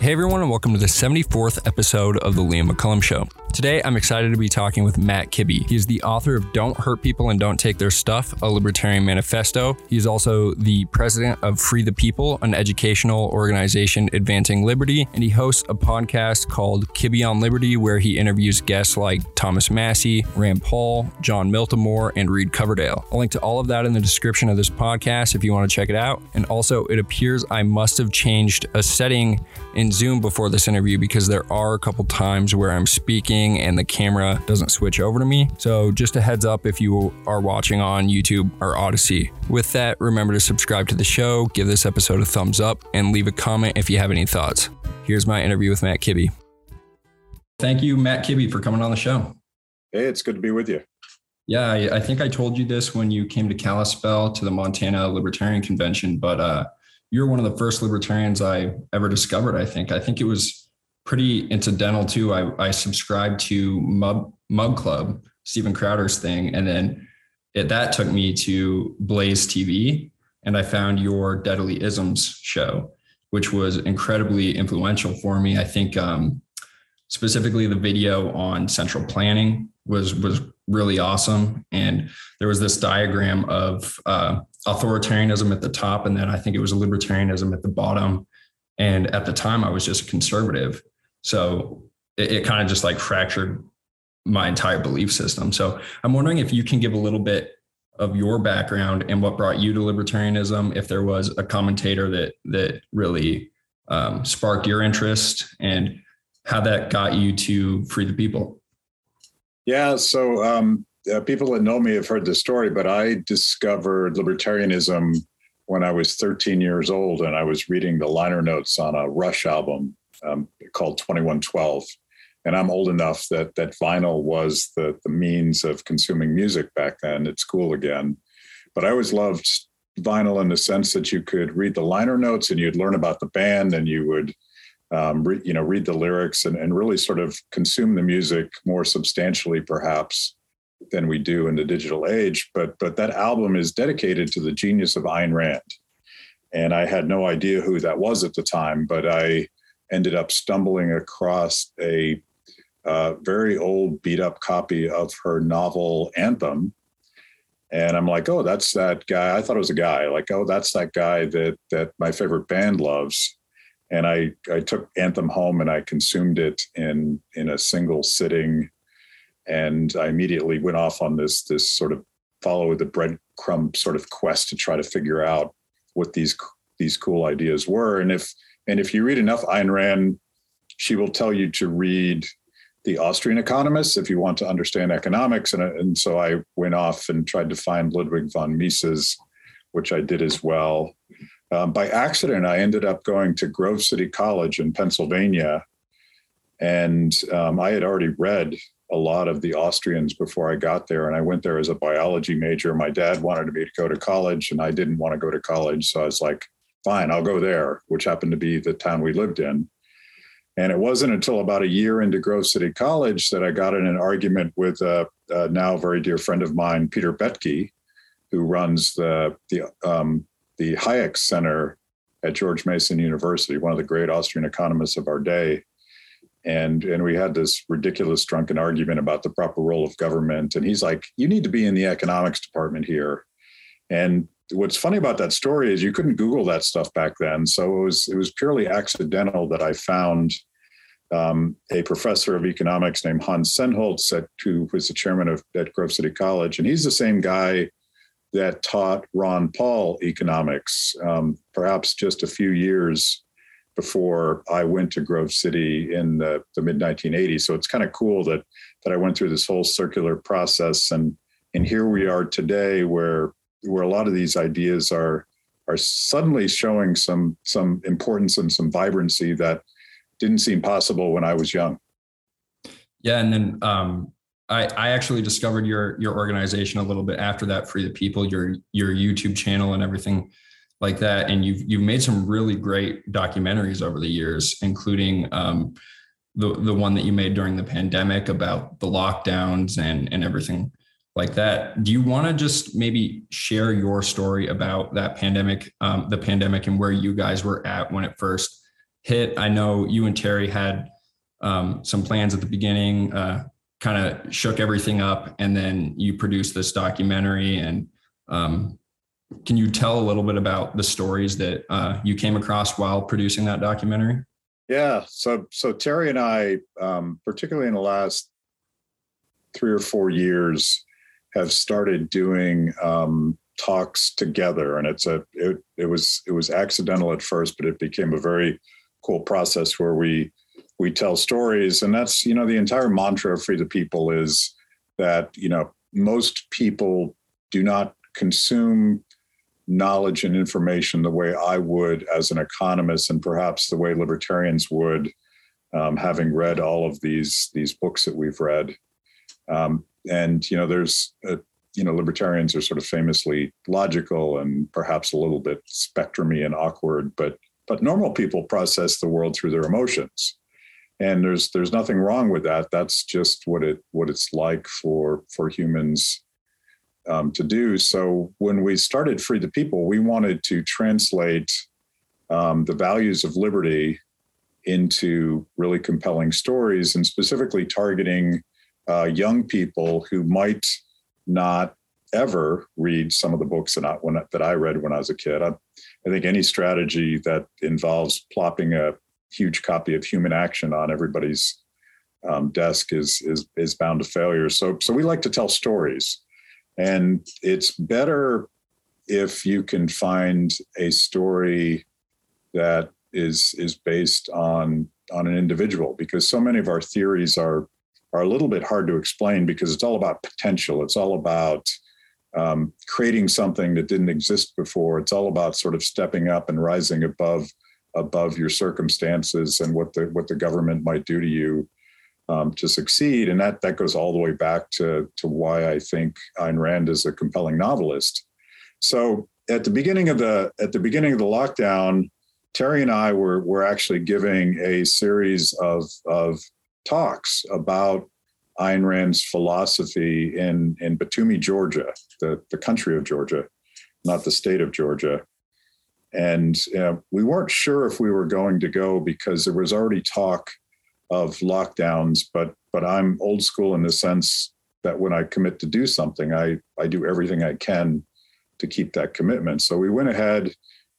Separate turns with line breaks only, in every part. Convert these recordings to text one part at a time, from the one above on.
Hey everyone, and welcome to the 74th episode of the Liam McCullum Show. Today, I'm excited to be talking with Matt Kibbe. He is the author of Don't Hurt People and Don't Take Their Stuff, a libertarian manifesto. He is also the president of Free the People, an educational organization advancing liberty, and he hosts a podcast called Kibbe on Liberty, where he interviews guests like Thomas Massie, Rand Paul, Jon Miltimore, and Reed Coverdale. I'll link to all of that in the description of this podcast if you want to check it out. And also, it appears I must have changed a setting in Zoom before this interview because there are a couple times where I'm speaking and the camera doesn't switch over to me. So, just a heads up if you are watching on YouTube or Odysee. With that, remember to subscribe to the show, give this episode a thumbs up, and leave a comment if you have any thoughts. Here's my interview with Matt Kibbe. Thank you, Matt Kibbe, for coming on the show.
Hey, it's good to be with you.
Yeah, I, I think I told you this when you came to Kalispell to the Montana Libertarian Convention, but uh, you're one of the first libertarians I ever discovered. I think. I think it was pretty incidental too. I, I subscribed to Mug, Mug Club, Steven Crowder's thing, and then it, that took me to Blaze TV, and I found your Deadly Isms show, which was incredibly influential for me. I think um, specifically the video on central planning was was really awesome, and there was this diagram of uh, authoritarianism at the top, and then I think it was libertarianism at the bottom. And at the time, I was just conservative, so it, it kind of just like fractured my entire belief system. So I'm wondering if you can give a little bit of your background and what brought you to libertarianism. If there was a commentator that that really um, sparked your interest, and how that got you to free the people.
Yeah, so um, uh, people that know me have heard the story, but I discovered libertarianism when I was 13 years old, and I was reading the liner notes on a Rush album um, called 2112. And I'm old enough that that vinyl was the the means of consuming music back then. at school again, but I always loved vinyl in the sense that you could read the liner notes and you'd learn about the band and you would um, re, you know read the lyrics and, and really sort of consume the music more substantially perhaps than we do in the digital age. But but that album is dedicated to the genius of Ayn Rand, and I had no idea who that was at the time. But I ended up stumbling across a uh, very old, beat up copy of her novel Anthem. And I'm like, oh, that's that guy. I thought it was a guy. Like, oh, that's that guy that that my favorite band loves. And I I took Anthem home and I consumed it in in a single sitting and I immediately went off on this this sort of follow the breadcrumb sort of quest to try to figure out what these these cool ideas were. And if and if you read enough Ayn Rand, she will tell you to read the Austrian economists if you want to understand economics. And, and so I went off and tried to find Ludwig von Mises, which I did as well. Um, by accident, I ended up going to Grove City College in Pennsylvania. And um, I had already read a lot of the Austrians before I got there. And I went there as a biology major. My dad wanted me to go to college, and I didn't want to go to college. So I was like, fine, I'll go there, which happened to be the town we lived in. And it wasn't until about a year into Grove City College that I got in an argument with a, a now very dear friend of mine, Peter Boettke, who runs the the um, the Hayek Center at George Mason University, one of the great Austrian economists of our day. And and we had this ridiculous drunken argument about the proper role of government. And he's like you need to be in the economics department here. And what's funny about that story is you couldn't google that stuff back then. So it was it was purely accidental that i found um, a professor of economics named hans sennholz at, who was the chairman of at grove city college. And he's the same guy that taught ron paul economics um, perhaps just a few years before I went to Grove City in the, the mid 1980s. So it's kind of cool that that I went through this whole circular process, and and here we are today, where where a lot of these ideas are are suddenly showing some some importance and some vibrancy that didn't seem possible when I was young.
Yeah, and then um, I, I actually discovered your your organization a little bit after that, Free the People, your your YouTube channel and everything like that. And you've you've made some really great documentaries over the years, including um, the the one that you made during the pandemic about the lockdowns and and everything like that. Do you want to just maybe share your story about that pandemic, um, the pandemic, and where you guys were at when it first hit. I know you and Terry had um, some plans at the beginning, uh, kind of shook everything up, and then you produced this documentary. And um, can you tell a little bit about the stories that uh, you came across while producing that documentary?
Yeah. So so Terry and I, um, particularly in the last three or four years, have started doing um, talks together, and it's a it, it was it was accidental at first, but it became a very cool process where we we tell stories, and that's you know the entire mantra of Free the People is that you know most people do not consume knowledge and information the way I would as an economist, and perhaps the way libertarians would, um, having read all of these these books that we've read. Um, and you know, there's a, you know, libertarians are sort of famously logical and perhaps a little bit spectrumy and awkward, but but normal people process the world through their emotions. And there's there's nothing wrong with that. That's just what it what it's like for for humans um, to do. So when we started Free the People, we wanted to translate um, the values of liberty into really compelling stories and specifically targeting uh, young people who might not ever read some of the books that I, when, that I read when I was a kid. I, I think any strategy that involves plopping a huge copy of Human Action on everybody's um, desk is is is bound to failure. So so we like to tell stories, and it's better if you can find a story that is is based on on an individual because so many of our theories are are a little bit hard to explain because it's all about potential. It's all about um, creating something that didn't exist before. It's all about sort of stepping up and rising above above your circumstances and what the what the government might do to you um, to succeed. And that that goes all the way back to to why I think Ayn Rand is a compelling novelist. So at the beginning of the at the beginning of the lockdown, Terry and I were were actually giving a series of of talks about Ayn Rand's philosophy in, in Batumi, Georgia, the, the country of Georgia, not the state of Georgia. And we weren't sure if we were going to go because there was already talk of lockdowns, but but I'm old school in the sense that when I commit to do something, I, I do everything I can to keep that commitment. So we went ahead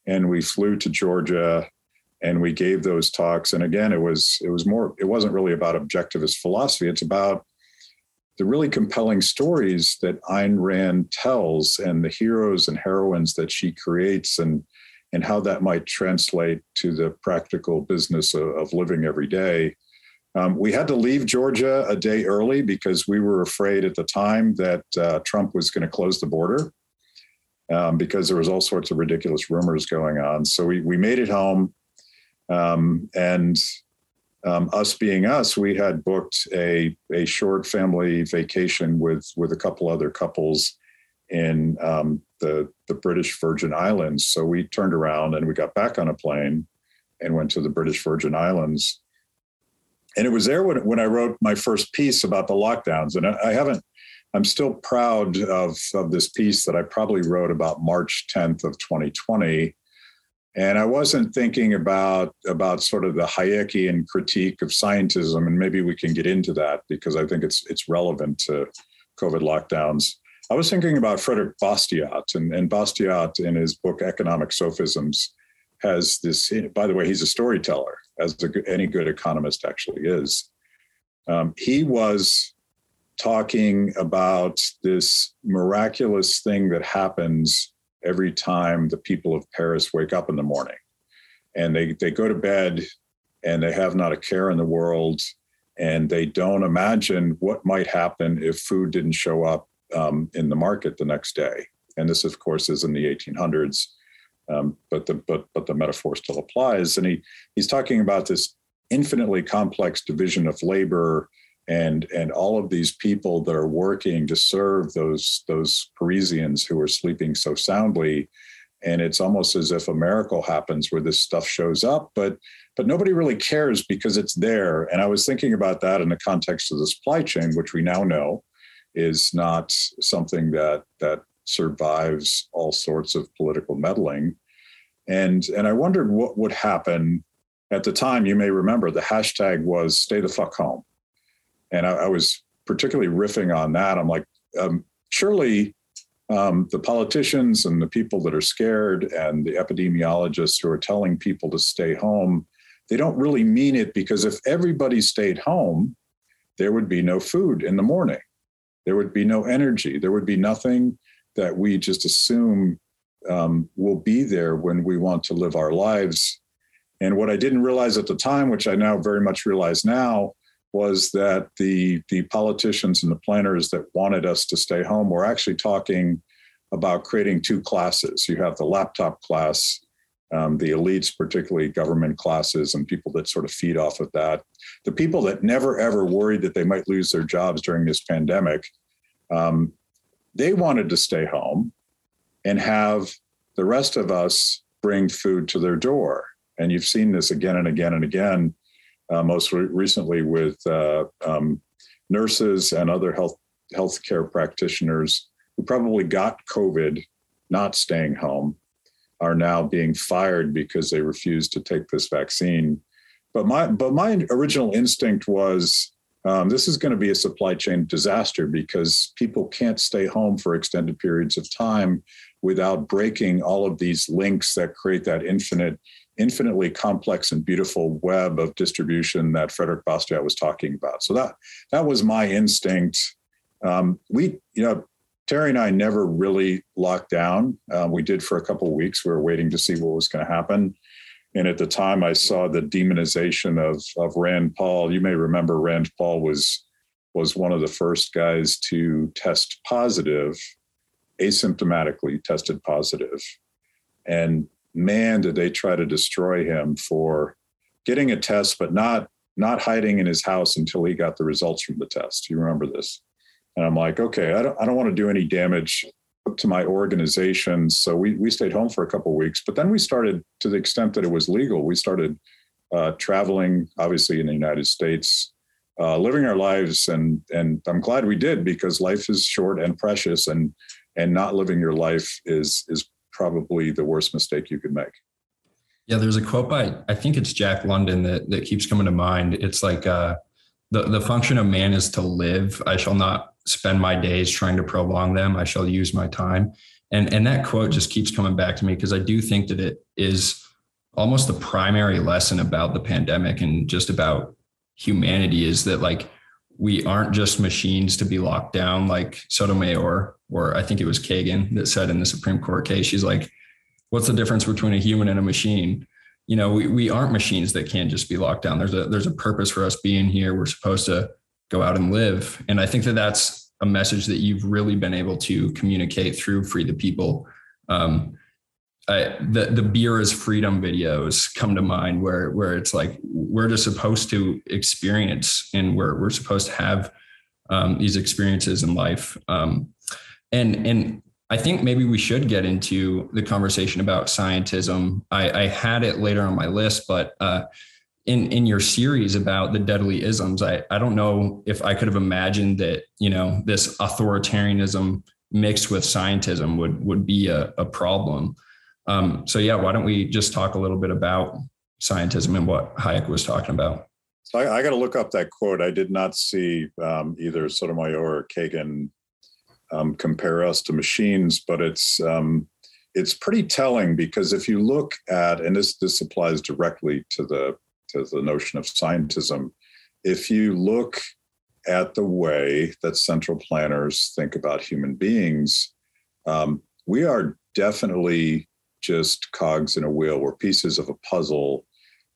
and we flew to Georgia and we gave those talks and again it was it was more it wasn't really about objectivist philosophy it's about the really compelling stories that Ayn Rand tells and the heroes and heroines that she creates and and how that might translate to the practical business of, of living every day. Um, we had to leave Georgia a day early because we were afraid at the time that uh, Trump was going to close the border um, because there was all sorts of ridiculous rumors going on. So we, we made it home. Um, and um, us being us, we had booked a, a short family vacation with, with a couple other couples in um, the, the British Virgin Islands. So we turned around and we got back on a plane and went to the British Virgin Islands. And it was there when, when I wrote my first piece about the lockdowns. And I, I haven't, I'm still proud of, of this piece that I probably wrote about March 10th of 2020 and I wasn't thinking about about sort of the Hayekian critique of scientism, and maybe we can get into that because I think it's it's relevant to COVID lockdowns. I was thinking about Frederick Bastiat, and, and Bastiat in his book Economic Sophisms has this. By the way, he's a storyteller, as a, any good economist actually is. Um, he was talking about this miraculous thing that happens every time the people of Paris wake up in the morning. And they, they go to bed and they have not a care in the world. And they don't imagine what might happen if food didn't show up um, in the market the next day. And this, of course, is in the 1800s. Um, but the but but the metaphor still applies. And he he's talking about this infinitely complex division of labor and and all of these people that are working to serve those those Parisians who are sleeping so soundly. And it's almost as if a miracle happens where this stuff shows up but but nobody really cares because it's there. And i was thinking about that in the context of the supply chain which we now know is not something that that survives all sorts of political meddling. And and i wondered what would happen. At the time, you may remember the hashtag was stay the fuck home. And I, I was particularly riffing on that. I'm like, um, surely um, the politicians and the people that are scared and the epidemiologists who are telling people to stay home, they don't really mean it because if everybody stayed home, there would be no food in the morning. There would be no energy. There would be nothing that we just assume um, will be there when we want to live our lives. And what I didn't realize at the time, which I now very much realize now, was that the the politicians and the planners that wanted us to stay home were actually talking about creating two classes. You have the laptop class, um, the elites, particularly government classes, and people that sort of feed off of that. The people that never ever worried that they might lose their jobs during this pandemic, um, they wanted to stay home and have the rest of us bring food to their door. And you've seen this again and again and again, uh, most re- recently with uh, um, nurses and other health healthcare practitioners who probably got COVID, not staying home, are now being fired because they refused to take this vaccine. But my but my original instinct was um, this is going to be a supply chain disaster because people can't stay home for extended periods of time without breaking all of these links that create that infinite, infinitely complex and beautiful web of distribution that Frederick Bastiat was talking about. So that that was my instinct. Um, we, you know, Terry and I never really locked down. Uh, we did for a couple of weeks. We were waiting to see what was going to happen. And at the time, I saw the demonization of of Rand Paul. You may remember Rand Paul was was one of the first guys to test positive, asymptomatically tested. And man, did they try to destroy him for getting a test, but not not hiding in his house until he got the results from the test. You remember this? And I'm like, okay, I don't I don't want to do any damage to my organization. So we, we stayed home for a couple weeks, but then we started to the extent that it was legal, we started uh, traveling, obviously in the United States, uh, living our lives. And, and I'm glad we did because life is short and precious and, and not living your life is, is probably the worst mistake you could make.
Yeah, there's a quote by I think it's Jack London that that keeps coming to mind. It's like uh, the the function of man is to live. I shall not spend my days trying to prolong them. I shall use my time. And, and that quote just keeps coming back to me because I do think that it is almost the primary lesson about the pandemic and just about humanity is that like we aren't just machines to be locked down like Sotomayor, or I think it was Kagan that said in the Supreme Court case, she's like, what's the difference between a human and a machine? You know, we, we aren't machines that can't just be locked down. There's a there's a purpose for us being here. We're supposed to go out and live. And I think that that's a message that you've really been able to communicate through Free the People. Um, I, the the beer is freedom videos come to mind where where it's like we're just supposed to experience and we're we're supposed to have um, these experiences in life um, and and I think maybe we should get into the conversation about scientism. I, I had it later on my list, but uh, in in your series about the deadly isms i i don't know if i could have imagined that you know this authoritarianism mixed with scientism would would be a, a problem um, so yeah why don't we just talk a little bit about scientism and what hayek was talking about
so I, I got to look up that quote i did not see um, either sotomayor or kagan um, compare us to machines but it's um, it's pretty telling because if you look at and this this applies directly to the to the notion of scientism. If you look at the way that central planners think about human beings, um, we are definitely just cogs in a wheel. We're pieces of a puzzle.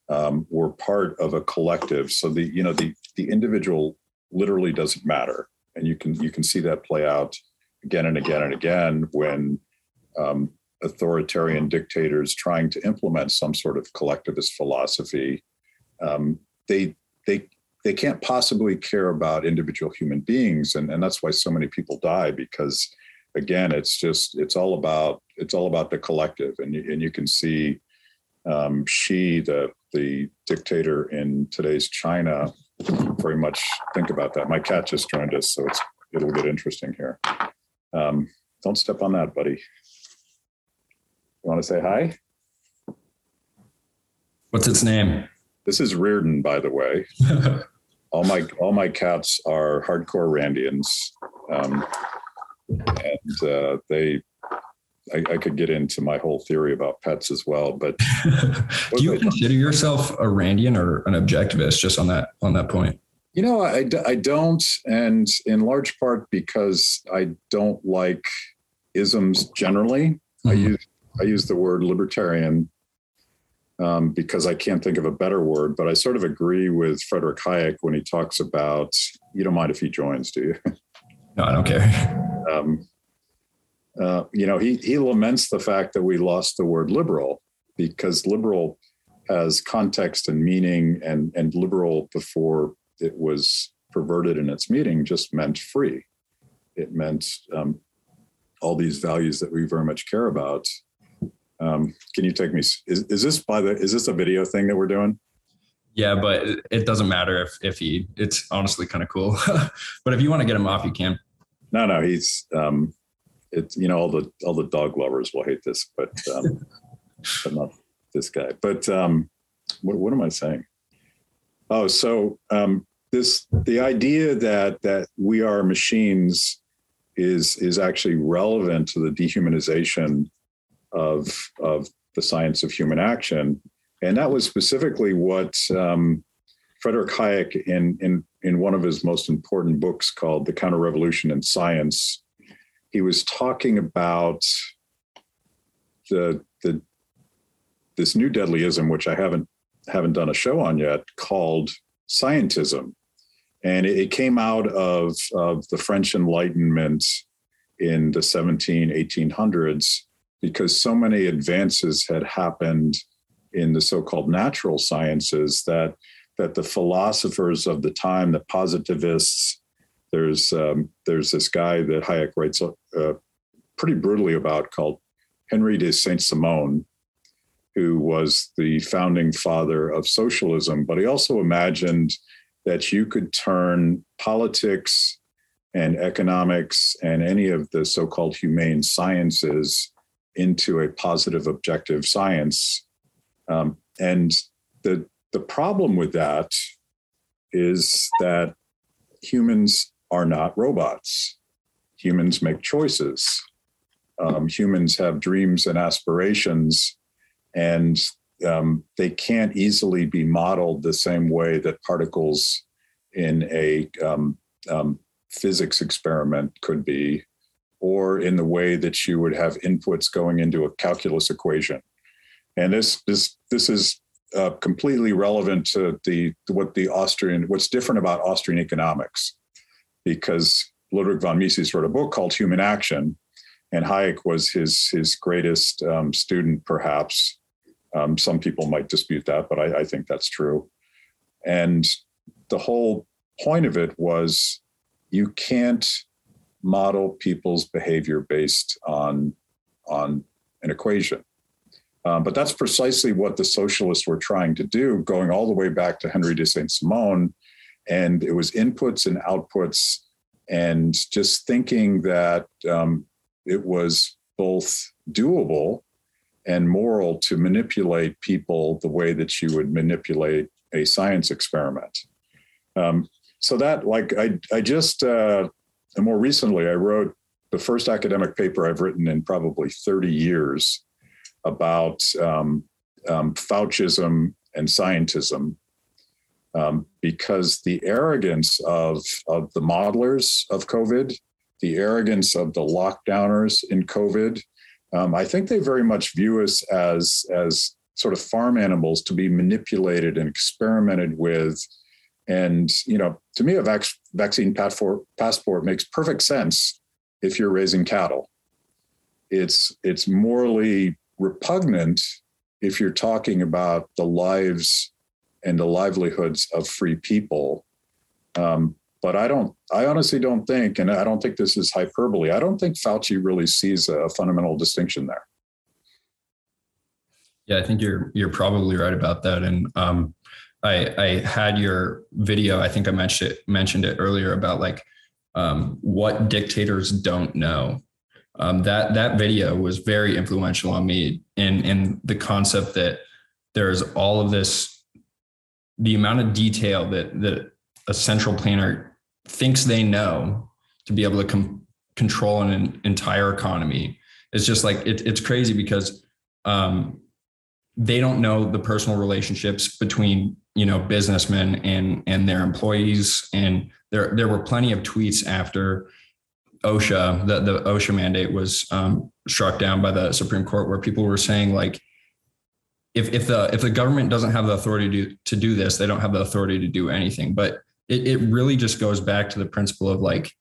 Um, we're part of a collective. So the you know the the individual literally doesn't matter, and you can you can see that play out again and again and again when um, authoritarian dictators trying to implement some sort of collectivist philosophy um, they they they can't possibly care about individual human beings and, and that's why so many people die because again it's just it's all about it's all about the collective and you, and you can see um, Xi the the dictator in today's China very much think about that my cat just joined us so it's it'll get interesting here um, don't step on that buddy you want to say hi
what's its name
This is Rearden, by the way. all my all my cats are hardcore Randians, um, and uh, they. I, I, could get into my whole theory about pets as well, but
do you consider yourself a Randian or an objectivist? Just on that on that point.
You know, I, I don't, and in large part because I don't like isms generally. Mm-hmm. I use I use the word libertarian um, because I can't think of a better word, but I sort of agree with Frederick Hayek when he talks about. You don't mind if he joins, do you?
No, I don't care. Um,
uh, you know, he he laments the fact that we lost the word liberal because liberal has context and meaning, and and liberal before it was perverted in its meaning just meant free. It meant um, all these values that we very much care about. Um, can you take me? Is, is this by the? Is this a video thing that we're doing?
Yeah, but it doesn't matter if if he. It's honestly kind of cool. but if you want to get him off, you can.
No, no, he's. Um, it's you know all the all the dog lovers will hate this, but um, but not this guy. But um, what what am I saying? Oh, so um, this the idea that that we are machines is is actually relevant to the dehumanization of of the science of human action, and that was specifically what um, Frederick Hayek in in in one of his most important books called The Counter Revolution in Science, he was talking about the the this new deadlyism, which I haven't haven't done a show on yet, called scientism. And it, came out of, of the French Enlightenment in the 17, 1800s because so many advances had happened in the so-called natural sciences that that the philosophers of the time, the positivists, there's um, there's this guy that Hayek writes uh, pretty brutally about called Henry de Saint Simon, who was the founding father of socialism, but he also imagined that you could turn politics and economics and any of the so called humane sciences into a positive objective science. Um, and the, the problem with that is that humans are not robots. Humans make choices. Um, humans have dreams and aspirations and um, they can't easily be modeled the same way that particles in a um, um, physics experiment could be, or in the way that you would have inputs going into a calculus equation. And this this this is uh, completely relevant to the what the Austrian what's different about Austrian economics, because Ludwig von Mises wrote a book called Human Action, and Hayek was his his greatest um, student, perhaps. Um, some people might dispute that, but I, I think that's true. And the whole point of it was you can't model people's behavior based on on an equation. Um, but that's precisely what the socialists were trying to do, going all the way back to Henry de Saint Simon. And it was inputs and outputs, and just thinking that um, it was both doable and moral to manipulate people the way that you would manipulate a science experiment. Um, so that, like, I, I just, uh, more recently, I wrote the first academic paper I've written in probably 30 years about um, um, and scientism. Um, because the arrogance of, of the modelers of COVID, the arrogance of the lockdowners in COVID, um, I think they very much view us as as sort of farm animals to be manipulated and experimented with. And you know, to me, a vac- vaccine passport passport makes perfect sense if you're raising cattle. It's it's morally repugnant if you're talking about the lives and the livelihoods of free people. Um, but I don't, I honestly don't think, and I don't think this is hyperbole, I don't think Fauci really sees a fundamental distinction there.
Yeah, I think you're you're probably right about that. And um, I I had your video. I think I mentioned it mentioned it earlier about like um, what dictators don't know. Um, that that video was very influential on me in in the concept that there's all of this the amount of detail that that a central planner thinks they know to be able to com- control an entire economy is just like it, it's crazy because um, they don't know the personal relationships between you know businessmen and and their employees. And there there were plenty of tweets after OSHA the the OSHA mandate was um, struck down by the Supreme Court where people were saying like if if the if the government doesn't have the authority to to do this they don't have the authority to do anything. But it, it really just goes back to the principle of like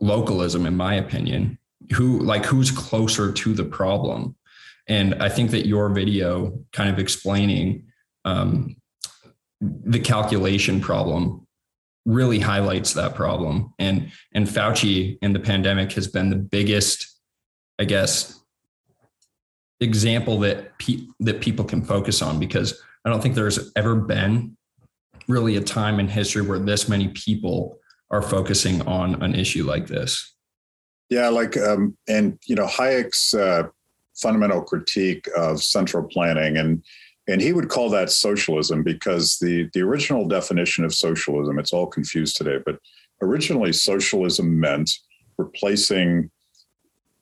localism in my opinion. Who like who's closer to the problem? And i think that your video kind of explaining um, the calculation problem really highlights that problem. And and fauci in the pandemic has been the biggest i guess example that pe- that people can focus on because i don't think there's ever been really a time in history where this many people are focusing on an issue like this.
Yeah, like um, and you know Hayek's uh, fundamental critique of central planning, and and he would call that socialism because the the original definition of socialism it's all confused today, but originally socialism meant replacing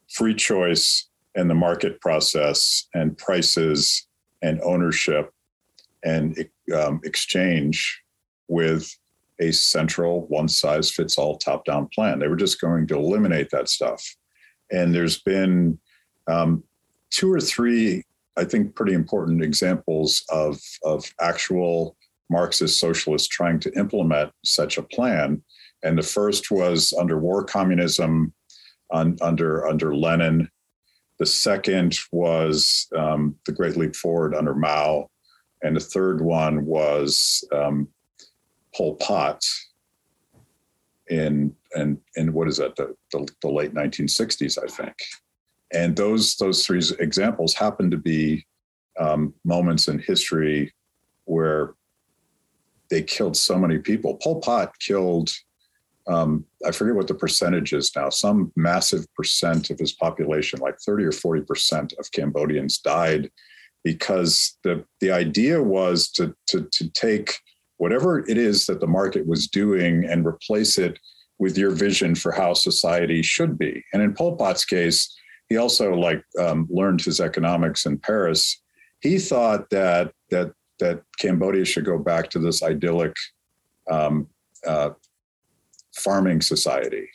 free choice and the market process and prices and ownership and um, exchange with a central one size fits all top down plan. They were just going to eliminate that stuff. And there's been um, two or three, I think, pretty important examples of, of actual Marxist socialists trying to implement such a plan. And the first was under war communism under, under Lenin. The second was um, the Great Leap Forward under Mao. And the third one was um, Pol Pot in and in what is that the, the, the late 1960s, I think. And those those three examples happen to be um, moments in history where they killed so many people. Pol Pot killed, um, I forget what the percentage is now, some massive percent of his population, like 30 or 40 percent of Cambodians died because the the idea was to to to take whatever it is that the market was doing and replace it with your vision for how society should be. And in Pol Pot's case, he also like um, learned his economics in Paris. He thought that that that Cambodia should go back to this idyllic um, uh, farming society,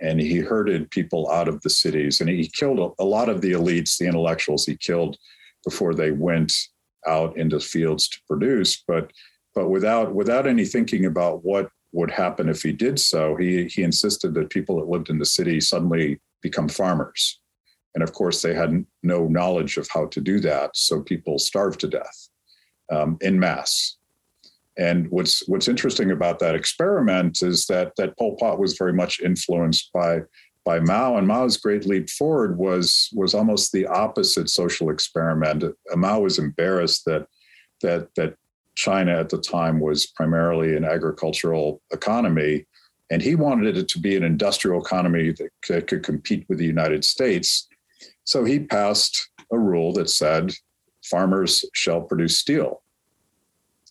and he herded people out of the cities, and he killed a, lot of the elites, the intellectuals. He killed before they went out into fields to produce, but but without without any thinking about what would happen if he did so, he he insisted that people that lived in the city suddenly become farmers. And of course, they had no knowledge of how to do that, so people starved to death um, in mass. And what's what's interesting about that experiment is that that Pol Pot was very much influenced by by Mao, and Mao's Great Leap Forward was was almost the opposite social experiment. Mao was embarrassed that that that China at the time was primarily an agricultural economy, and he wanted it to be an industrial economy that, that could compete with the United States. So he passed a rule that said farmers shall produce steel.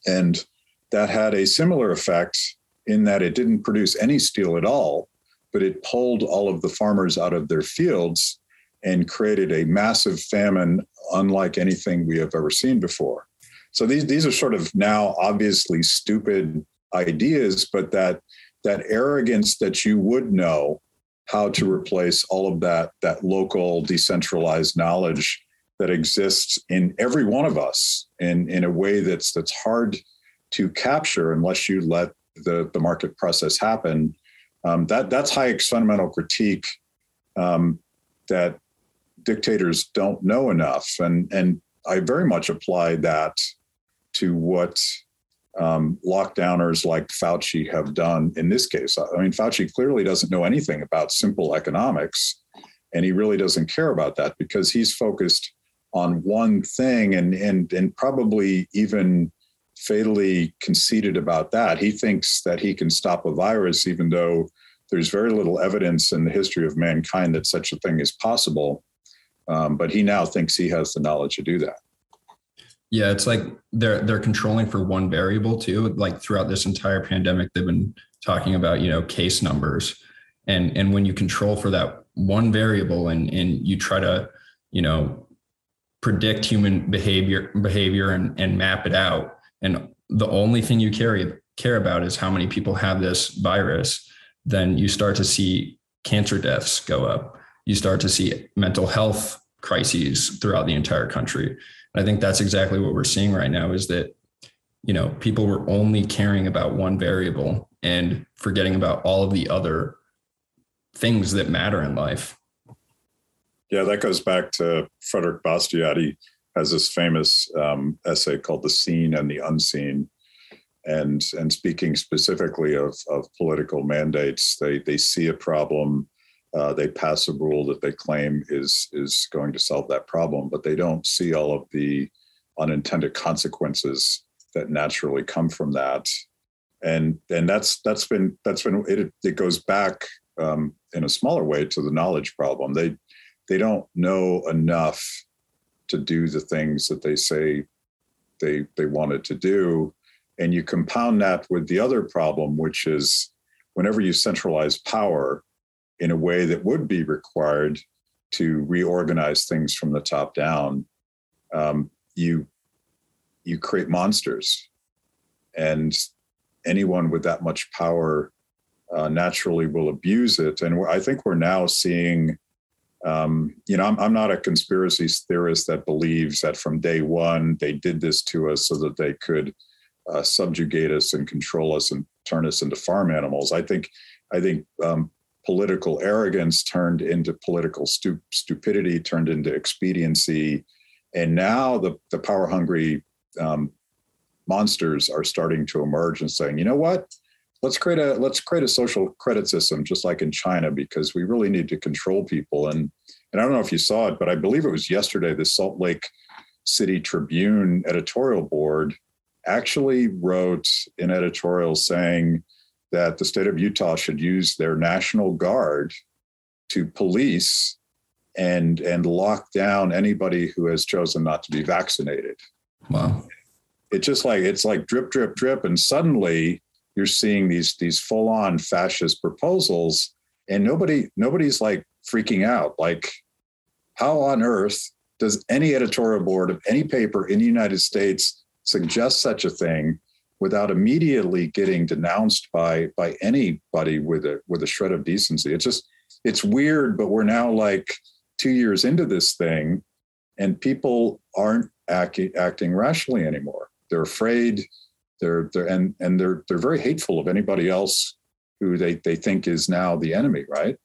And that had a similar effect in that it didn't produce any steel at all, but it pulled all of the farmers out of their fields and created a massive famine unlike anything we have ever seen before. So these these are sort of now obviously stupid ideas, but that that arrogance that you would know how to replace all of that that local decentralized knowledge that exists in every one of us in in a way that's that's hard to capture unless you let the the market process happen. Um, that that's Hayek's fundamental critique um, that dictators don't know enough, and and I very much apply that to what um, lockdowners like Fauci have done in this case. I mean, Fauci clearly doesn't know anything about simple economics, and he really doesn't care about that because he's focused on one thing and and and probably even fatally conceited about that. He thinks that he can stop a virus, even though there's very little evidence in the history of mankind that such a thing is possible. Um, but he now thinks he has the knowledge to do that.
Yeah, it's like they're they're controlling for one variable too. Like throughout this entire pandemic, they've been talking about you know case numbers, and and when you control for that one variable and and you try to you know predict human behavior behavior and and map it out, and the only thing you carry care about is how many people have this virus, then you start to see cancer deaths go up. You start to see mental health crises throughout the entire country. And I think that's exactly what we're seeing right now is that you know people were only caring about one variable and forgetting about all of the other things that matter in life.
Yeah, that goes back to Frederick Bastiat. Has this famous um, essay called "The Seen and the Unseen," and and speaking specifically of of political mandates, they they see a problem, uh, they pass a rule that they claim is is going to solve that problem, but they don't see all of the unintended consequences that naturally come from that, and and that's that's been that's been it. It goes back um, in a smaller way to the knowledge problem. They they don't know enough to do the things that they say they they wanted to do and you compound that with the other problem, which is whenever you centralize power in a way that would be required to reorganize things from the top down, um, you you create monsters, and anyone with that much power uh, naturally will abuse it. And I think we're now seeing. Um, you know, I'm, I'm not a conspiracy theorist that believes that from day one they did this to us so that they could uh, subjugate us and control us and turn us into farm animals. I think I think um, political arrogance turned into political stu- stupidity, turned into expediency, and now the the power hungry um, monsters are starting to emerge and saying, you know what? Let's create a let's create a social credit system just like in China because we really need to control people and and I don't know if you saw it, but I believe it was yesterday the Salt Lake City Tribune editorial board actually wrote an editorial saying that the state of Utah should use their National Guard to police and and lock down anybody who has chosen not to be vaccinated.
Wow.
It's just like it's like drip, drip, drip. And suddenly you're seeing these these full-on fascist proposals, and nobody nobody's like freaking out. Like, how on earth does any editorial board of any paper in the United States suggest such a thing without immediately getting denounced by by anybody with a with a shred of decency. It's just it's weird, but we're now like two years into this thing, and people aren't acting acting rationally anymore. They're afraid. They're they're and and they're they're very hateful of anybody else who they they think is now the enemy. Right.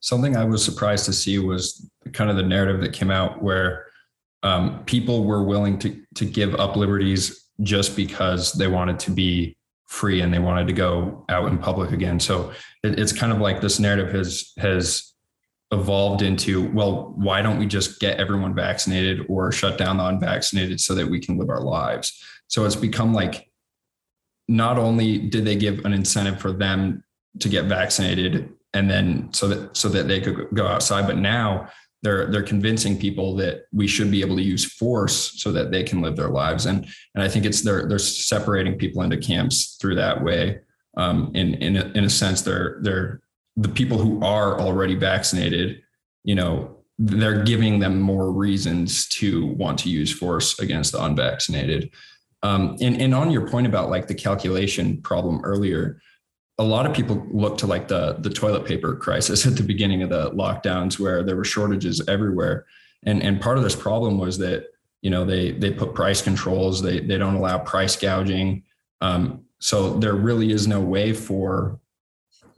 Something I was surprised to see was kind of the narrative that came out where um, people were willing to to give up liberties just because they wanted to be free and they wanted to go out in public again. So it, it's kind of like this narrative has has evolved into well, why don't we just get everyone vaccinated or shut down the unvaccinated so that we can live our lives? So it's become like not only did they give an incentive for them to get vaccinated and then so that so that they could go outside, but now they're they're convincing people that we should be able to use force so that they can live their lives. And and I think it's they're they're separating people into camps through that way. Um, in in a, in a sense they're they're the people who are already vaccinated you know they're giving them more reasons to want to use force against the unvaccinated um, and and on your point about like the calculation problem earlier a lot of people look to like the the toilet paper crisis at the beginning of the lockdowns where there were shortages everywhere. And and part of this problem was that you know they they put price controls they they don't allow price gouging. Um, so there really is no way for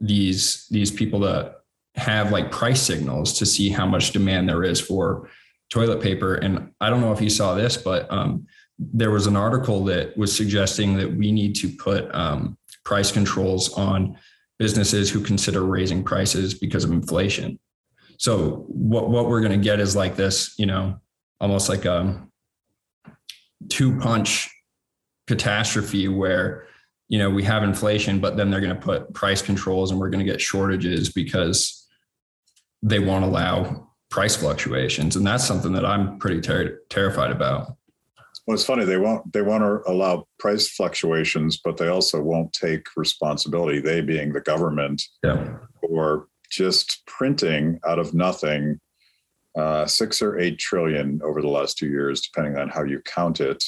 these these people to have like price signals to see how much demand there is for toilet paper. And i don't know if you saw this but um, there was an article that was suggesting that we need to put um, price controls on businesses who consider raising prices because of inflation. So what what we're going to get is like this, you know, almost like a two punch catastrophe where you know we have inflation but then they're going to put price controls and we're going to get shortages because they won't allow price fluctuations and that's something that i'm pretty ter- terrified about
Well, it's funny they won't they won't allow price fluctuations, but they also won't take responsibility. They being the government,
yeah.
for just printing out of nothing uh, six or eight trillion over the last two years, depending on how you count it.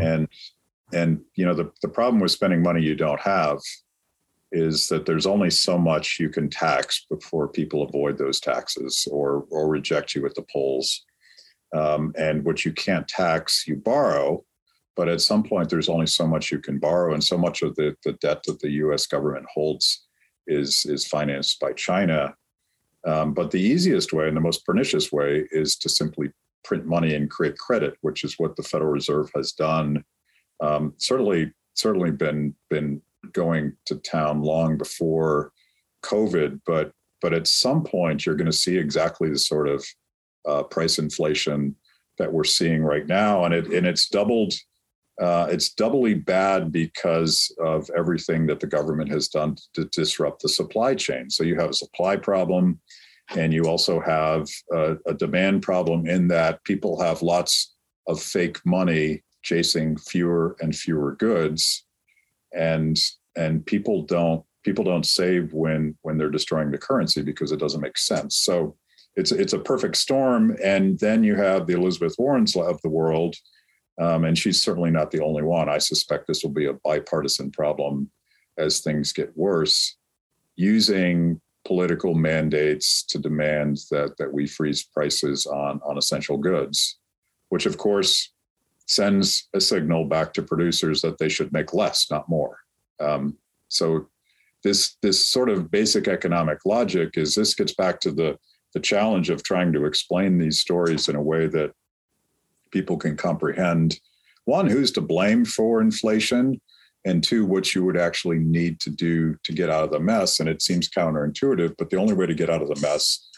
And and you know the the problem with spending money you don't have is that there's only so much you can tax before people avoid those taxes or or reject you at the polls. Um, and what you can't tax, you borrow. But at some point, there's only so much you can borrow, and so much of the, the debt that the U.S. government holds is is financed by China. Um, but the easiest way and the most pernicious way is to simply print money and create credit, which is what the Federal Reserve has done. Um, certainly, certainly been been going to town long before COVID, but but at some point you're going to see exactly the sort of uh, price inflation that we're seeing right now, and it and it's doubled. Uh, it's doubly bad because of everything that the government has done to disrupt the supply chain. So you have a supply problem, and you also have a, a demand problem in that people have lots of fake money chasing fewer and fewer goods, and and people don't people don't save when when they're destroying the currency because it doesn't make sense. So it's it's a perfect storm. And then you have the Elizabeth Warrens of the world, um, and she's certainly not the only one. I suspect this will be a bipartisan problem as things get worse, using political mandates to demand that that we freeze prices on on essential goods, which of course sends a signal back to producers that they should make less, not more. Um, so this this sort of basic economic logic is this gets back to the the challenge of trying to explain these stories in a way that people can comprehend. One who's to blame for inflation? And two what you would actually need to do to get out of the mess. And it seems counterintuitive but the only way to get out of the mess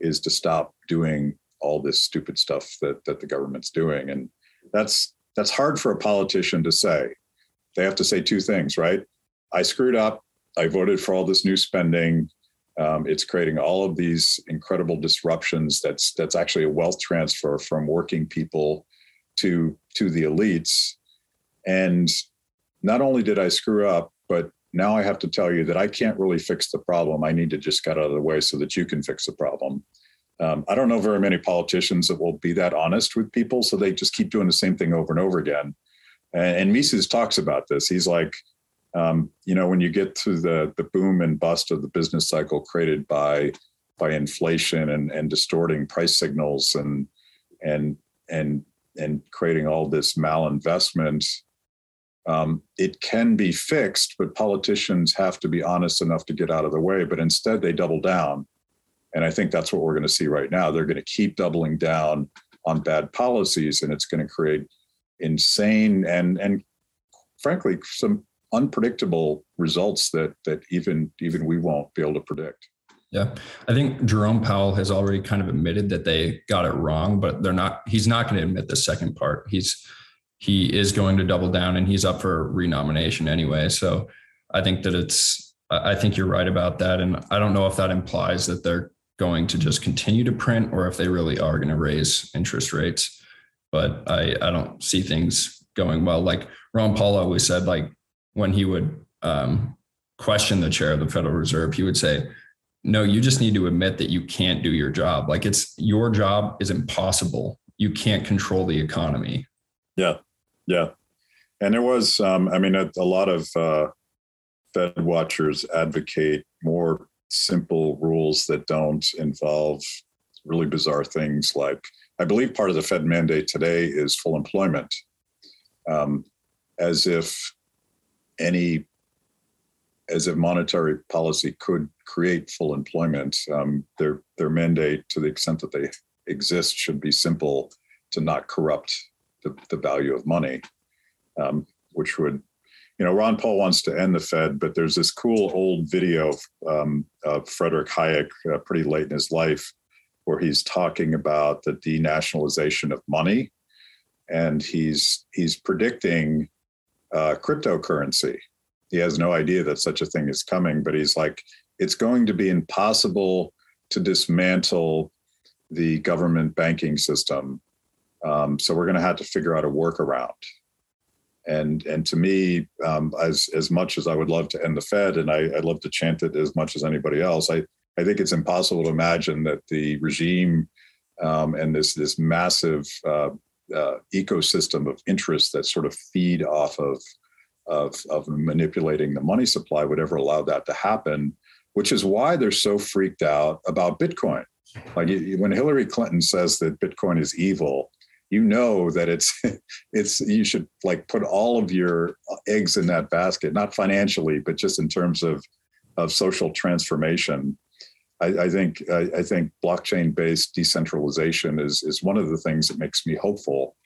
is to stop doing all this stupid stuff that that the government's doing. And that's that's hard for a politician to say. They have to say two things right? I screwed up. I voted for all this new spending um, it's creating all of these incredible disruptions. That's that's actually a wealth transfer from working people to to the elites. And not only did I screw up, but now I have to tell you that I can't really fix the problem. I need to just get out of the way so that you can fix the problem. Um, I don't know very many politicians that will be that honest with people, so they just keep doing the same thing over and over again. And, and Mises talks about this. He's like, um, you know, when you get to the the boom and bust of the business cycle created by by inflation and, and distorting price signals and and and and creating all this malinvestment, um, it can be fixed, but politicians have to be honest enough to get out of the way. But instead, they double down, and I think that's what we're going to see right now. They're going to keep doubling down on bad policies, and it's going to create insane and and frankly some unpredictable results that that even even we won't be able to predict.
Yeah. I think Jerome Powell has already kind of admitted that they got it wrong, but they're not he's not going to admit the second part. He's he is going to double down and he's up for renomination anyway. So I think that it's I think you're right about that. And I don't know if that implies that they're going to just continue to print or if they really are going to raise interest rates. But I, I don't see things going well. Like Ron Paul always said, like when he would um, question the chair of the Federal Reserve, he would say, no, you just need to admit that you can't do your job. Like it's your job is impossible. You can't control the economy.
Yeah. Yeah. And there was, um, I mean, a, a lot of uh, Fed watchers advocate more simple rules that don't involve really bizarre things like, I believe part of the Fed mandate today is full employment, um, as if any as if monetary policy could create full employment, um, their their mandate, to the extent that they exist, should be simple to not corrupt the, the value of money, um, which would, you know, Ron Paul wants to end the Fed, but there's this cool old video um, of Frederick Hayek, uh, pretty late in his life, where he's talking about the denationalization of money, and he's he's predicting uh, cryptocurrency. He has no idea that such a thing is coming, but he's like, it's going to be impossible to dismantle the government banking system Um, so we're going to have to figure out a workaround. And and to me, um, as as much as I would love to end the Fed, and I, I love to chant it as much as anybody else, I I think it's impossible to imagine that the regime um, and this this massive uh, uh, ecosystem of interests that sort of feed off of, of of manipulating the money supply would ever allow that to happen. Which is why they're so freaked out about Bitcoin. Like when Hillary Clinton says that Bitcoin is evil, you know that it's it's you should like put all of your eggs in that basket, not financially, but just in terms of of social transformation. I, I think I, I think blockchain based decentralization is is one of the things that makes me hopeful.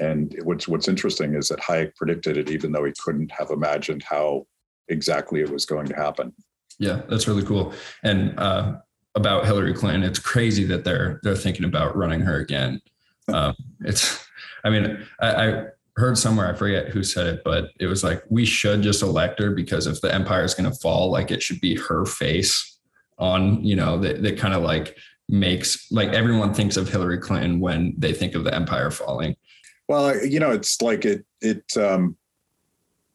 And what's what's interesting is that Hayek predicted it, even though he couldn't have imagined how exactly it was going to happen.
Yeah, that's really cool. And uh, about Hillary Clinton, it's crazy that they're they're thinking about running her again. Um, it's, I mean, I, I heard somewhere, I forget who said it, but it was like, we should just elect her because if the empire is going to fall, like it should be her face on, you know, that, that kind of like makes like everyone thinks of Hillary Clinton when they think of the empire falling.
Well, you know, it's like it, it, um,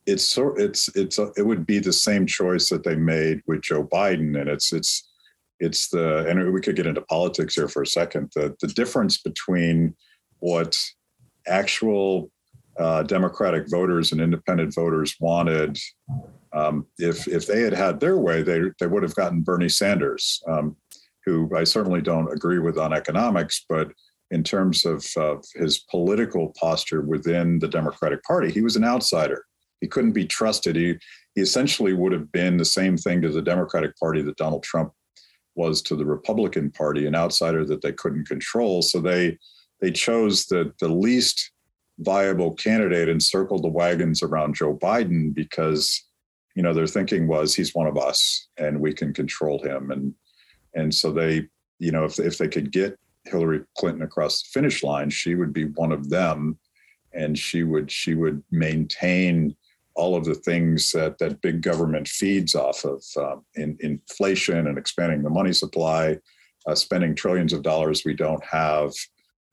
it's so it's it's it would be the same choice that they made with Joe Biden, and it's it's it's the and we could get into politics here for a second. The the difference between what actual uh, Democratic voters and independent voters wanted. Um, if if they had had their way, they they would have gotten Bernie Sanders, um, who I certainly don't agree with on economics, but in terms of uh, his political posture within the Democratic Party, he was an outsider. He couldn't be trusted. He he essentially would have been the same thing to the Democratic Party that Donald Trump was to the Republican Party, an outsider that they couldn't control. So they they chose the the least viable candidate and circled the wagons around Joe Biden because you know their thinking was he's one of us and we can control him and and so they you know if if they could get Hillary Clinton across the finish line she would be one of them and she would she would maintain all of the things that that big government feeds off of um, in, inflation and expanding the money supply uh, spending trillions of dollars we don't have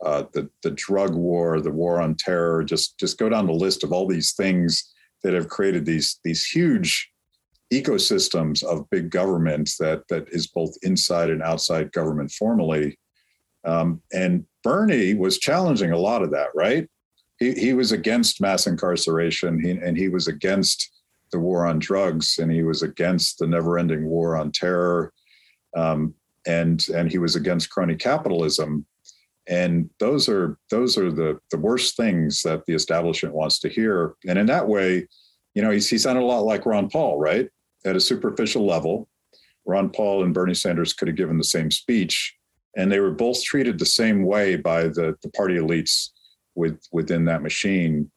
uh, the the drug war, the war on terror. Just just go down the list of all these things that have created these these huge ecosystems of big government that that is both inside and outside government formally. Um, and Bernie was challenging a lot of that, right? He he was against mass incarceration, he, and he was against the war on drugs, and he was against the never-ending war on terror, um, and and he was against crony capitalism and those are those are the the worst things that the establishment wants to hear. And in that way you know he's, he sounded a lot like ron paul right? At a superficial level ron paul and bernie sanders could have given the same speech and they were both treated the same way by the, the party elites with, within that machine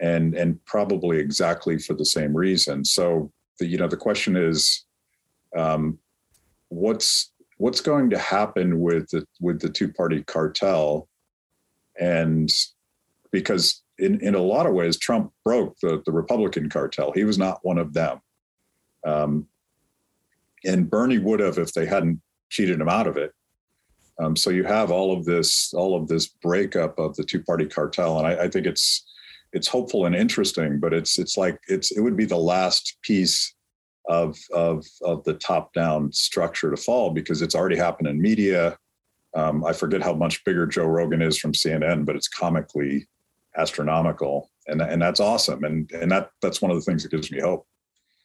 and and probably exactly for the same reason. So the you know the question is um, what's what's going to happen with the with the two party cartel? And because in, in a lot of ways trump broke the, the republican cartel. He was not one of them. Um, and bernie would have if they hadn't cheated him out of it. Um, so you have all of this all of this breakup of the two party cartel and I, I think it's it's hopeful and interesting but it's it's like it's it would be the last piece of of of the top down structure to fall because it's already happened in media. Um, I forget how much bigger Joe Rogan is from CNN, but it's comically astronomical, and and that's awesome, and and that that's one of the things that gives me hope.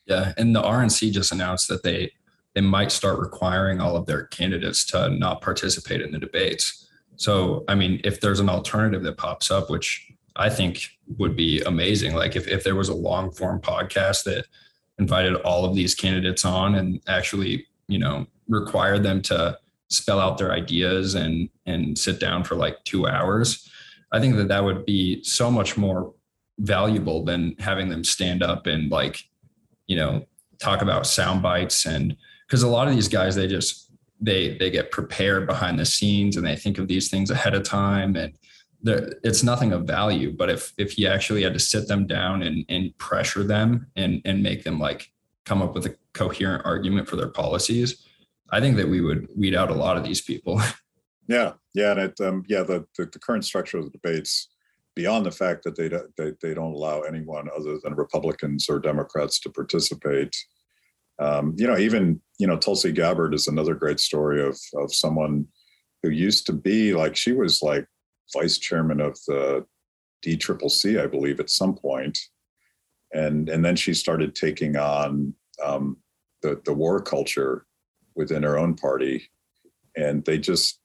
Yeah, and the RNC just announced that they they might start requiring all of their candidates to not participate in the debates. So, I mean, if there's an alternative that pops up, which I think would be amazing, like if if there was a long form podcast that invited all of these candidates on and actually, you know, required them to spell out their ideas and and sit down for like two hours. I think that that would be so much more valuable than having them stand up and like, you know, talk about sound bites and because a lot of these guys they just they they get prepared behind the scenes and they think of these things ahead of time and it's nothing of value. But if if he actually had to sit them down and and pressure them and and make them like come up with a coherent argument for their policies, I think that we would weed out a lot of these people.
Yeah, yeah, and it, um, yeah, the, the, the current structure of the debates, beyond the fact that they don't, they, they don't allow anyone other than Republicans or Democrats to participate. Um, you know, even you know, Tulsi Gabbard is another great story of of someone who used to be like she was like vice chairman of the DCCC, I believe, at some point, and and then she started taking on um, the the war culture within her own party, and they just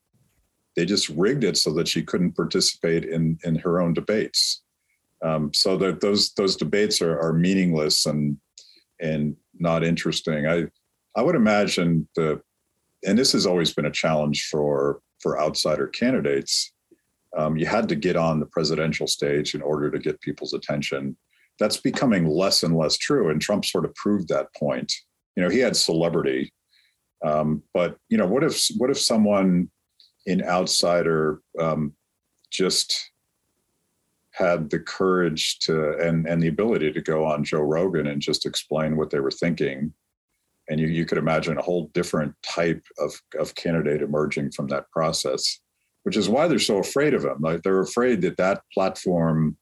they just rigged it so that she couldn't participate in in her own debates. Um, so that those those debates are, are meaningless and and not interesting. I I would imagine the and this has always been a challenge for for outsider candidates. Um, you had to get on the presidential stage in order to get people's attention. That's becoming less and less true, and Trump sort of proved that point. You know, he had celebrity, um, but you know, what if what if someone in outsider um, just had the courage to and and the ability to go on Joe Rogan and just explain what they were thinking. And you, you could imagine a whole different type of, of candidate emerging from that process, which is why they're so afraid of him. Like they're afraid that that platform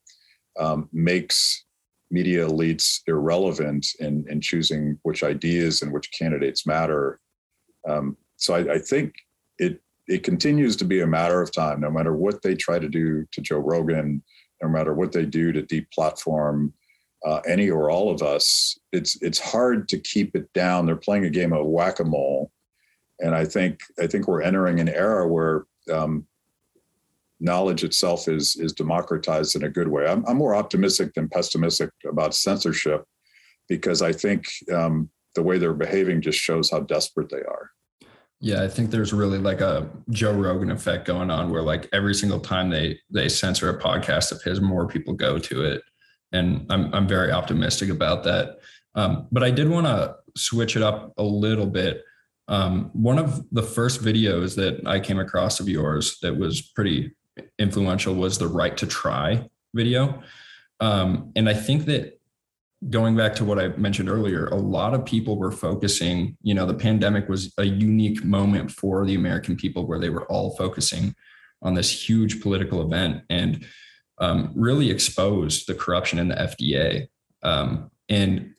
um, makes media elites irrelevant in, in choosing which ideas and which candidates matter. Um, so I, I think it it continues to be a matter of time, no matter what they try to do to Joe Rogan, no matter what they do to deplatform uh, any or all of us. It's it's hard to keep it down. They're playing a game of whack a mole, and I think I think we're entering an era where um, knowledge itself is is democratized in a good way. I'm, I'm more optimistic than pessimistic about censorship because I think um, the way they're behaving just shows how desperate they are.
Yeah, I think there's really like a Joe Rogan effect going on where like every single time they they censor a podcast of his, more people go to it. And I'm I'm very optimistic about that. Um, but I did want to switch it up a little bit. Um, one of the first videos that I came across of yours that was pretty influential was the right to try video. Um, and I think that going back to what I mentioned earlier, a lot of people were focusing, you know, the pandemic was a unique moment for the American people where they were all focusing on this huge political event and um, really exposed the corruption in the FDA. Um, and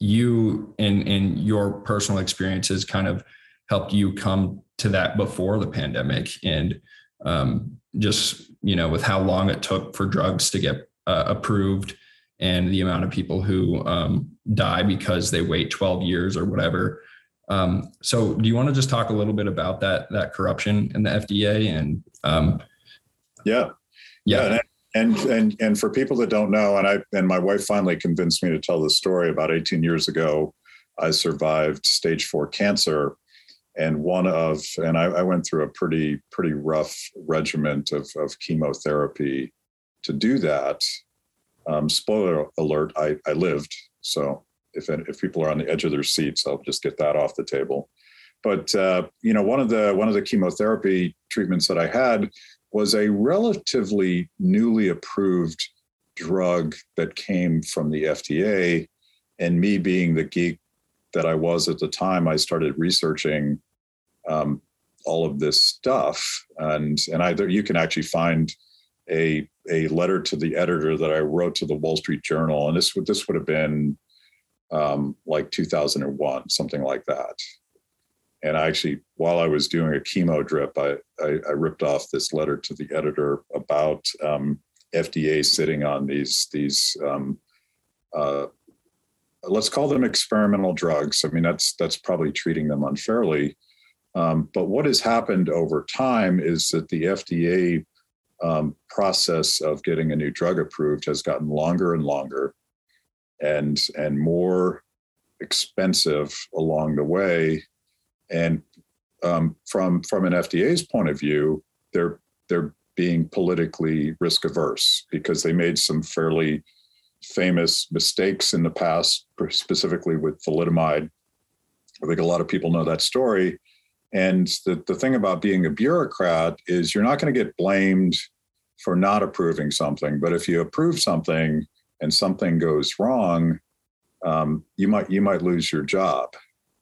you and in your personal experiences kind of helped you come to that before the pandemic and um, just, you know, with how long it took for drugs to get uh, approved and the amount of people who um, die because they wait 12 years or whatever. Um, so, do you want to just talk a little bit about that that corruption in the FDA and? Um,
yeah, yeah, and and and for people that don't know, and I and my wife finally convinced me to tell the story. About 18 years ago, I survived stage four cancer, and one of and I, I went through a pretty pretty rough regiment of of chemotherapy to do that um, spoiler alert: I, I lived. So if if people are on the edge of their seats, I'll just get that off the table. But uh, you know, one of the one of the chemotherapy treatments that I had was a relatively newly approved drug that came from the FDA. And me being the geek that I was at the time, I started researching um, all of this stuff. And and either you can actually find a a letter to the editor that I wrote to the Wall Street Journal, and this would this would have been um, like 2001, something like that. And I actually, while I was doing a chemo drip, I, I, I ripped off this letter to the editor about um, FDA sitting on these these um, uh, let's call them experimental drugs. I mean, that's that's probably treating them unfairly. Um, but what has happened over time is that the FDA um, process of getting a new drug approved has gotten longer and longer and and more expensive along the way. And um, from from an FDA's point of view they're they're being politically risk averse because they made some fairly famous mistakes in the past specifically with thalidomide. I think a lot of people know that story and the, the thing about being a bureaucrat is you're not going to get blamed for not approving something. But if you approve something and something goes wrong, um, you might you might lose your job.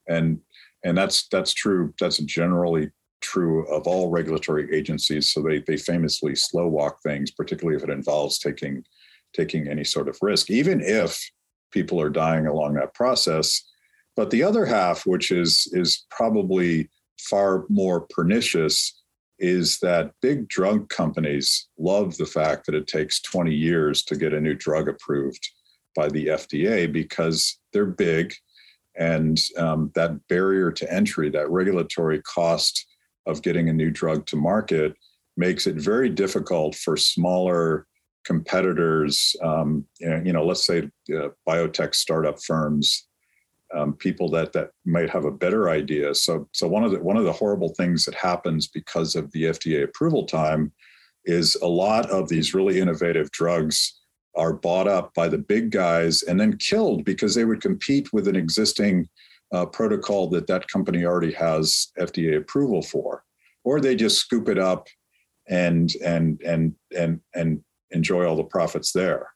And and that's that's true. That's generally true of all regulatory agencies. So they they famously slow walk things, particularly if it involves taking taking any sort of risk, even if people are dying along that process. But the other half, which is is probably far more pernicious, is that big drug companies love the fact that it takes 20 years to get a new drug approved by the FDA because they're big and um, that barrier to entry, that regulatory cost of getting a new drug to market, makes it very difficult for smaller competitors. Um, you know, let's say uh, biotech startup firms, um, people that that might have a better idea. So, so one of the one of the horrible things that happens because of the FDA approval time is a lot of these really innovative drugs are bought up by the big guys and then killed because they would compete with an existing uh, protocol that that company already has FDA approval for, or they just scoop it up and and and and and enjoy all the profits there.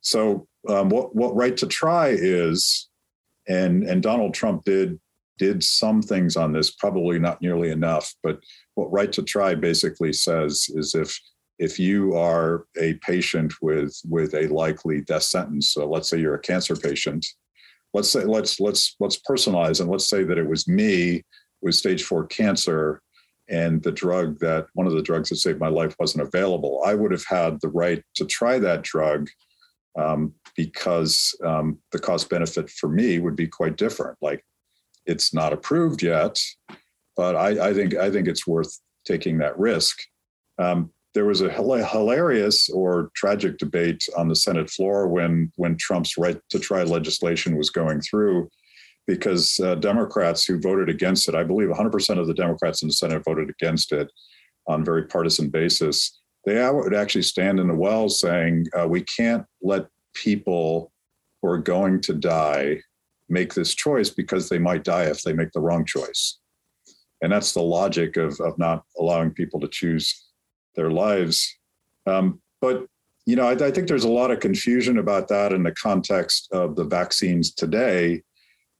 So um, what what right to try is, and and Donald Trump did did some things on this, probably not nearly enough, but what right to try basically says is if if you are a patient with with a likely death sentence so let's say you're a cancer patient let's say let's let's let's personalize and let's say that it was me with stage four cancer and the drug that one of the drugs that saved my life wasn't available i would have had the right to try that drug um, because um, the cost benefit for me would be quite different like it's not approved yet but I, I think i think it's worth taking that risk um, there was a hilarious or tragic debate on the Senate floor when when Trump's right to try legislation was going through, because uh, Democrats who voted against it, I believe 100% of the Democrats in the Senate voted against it on a very partisan basis. They would actually stand in the well saying, uh, "We can't let people who are going to die make this choice because they might die if they make the wrong choice." And that's the logic of of not allowing people to choose their lives. Um, but you know, I, I, think there's a lot of confusion about that in the context of the vaccines today,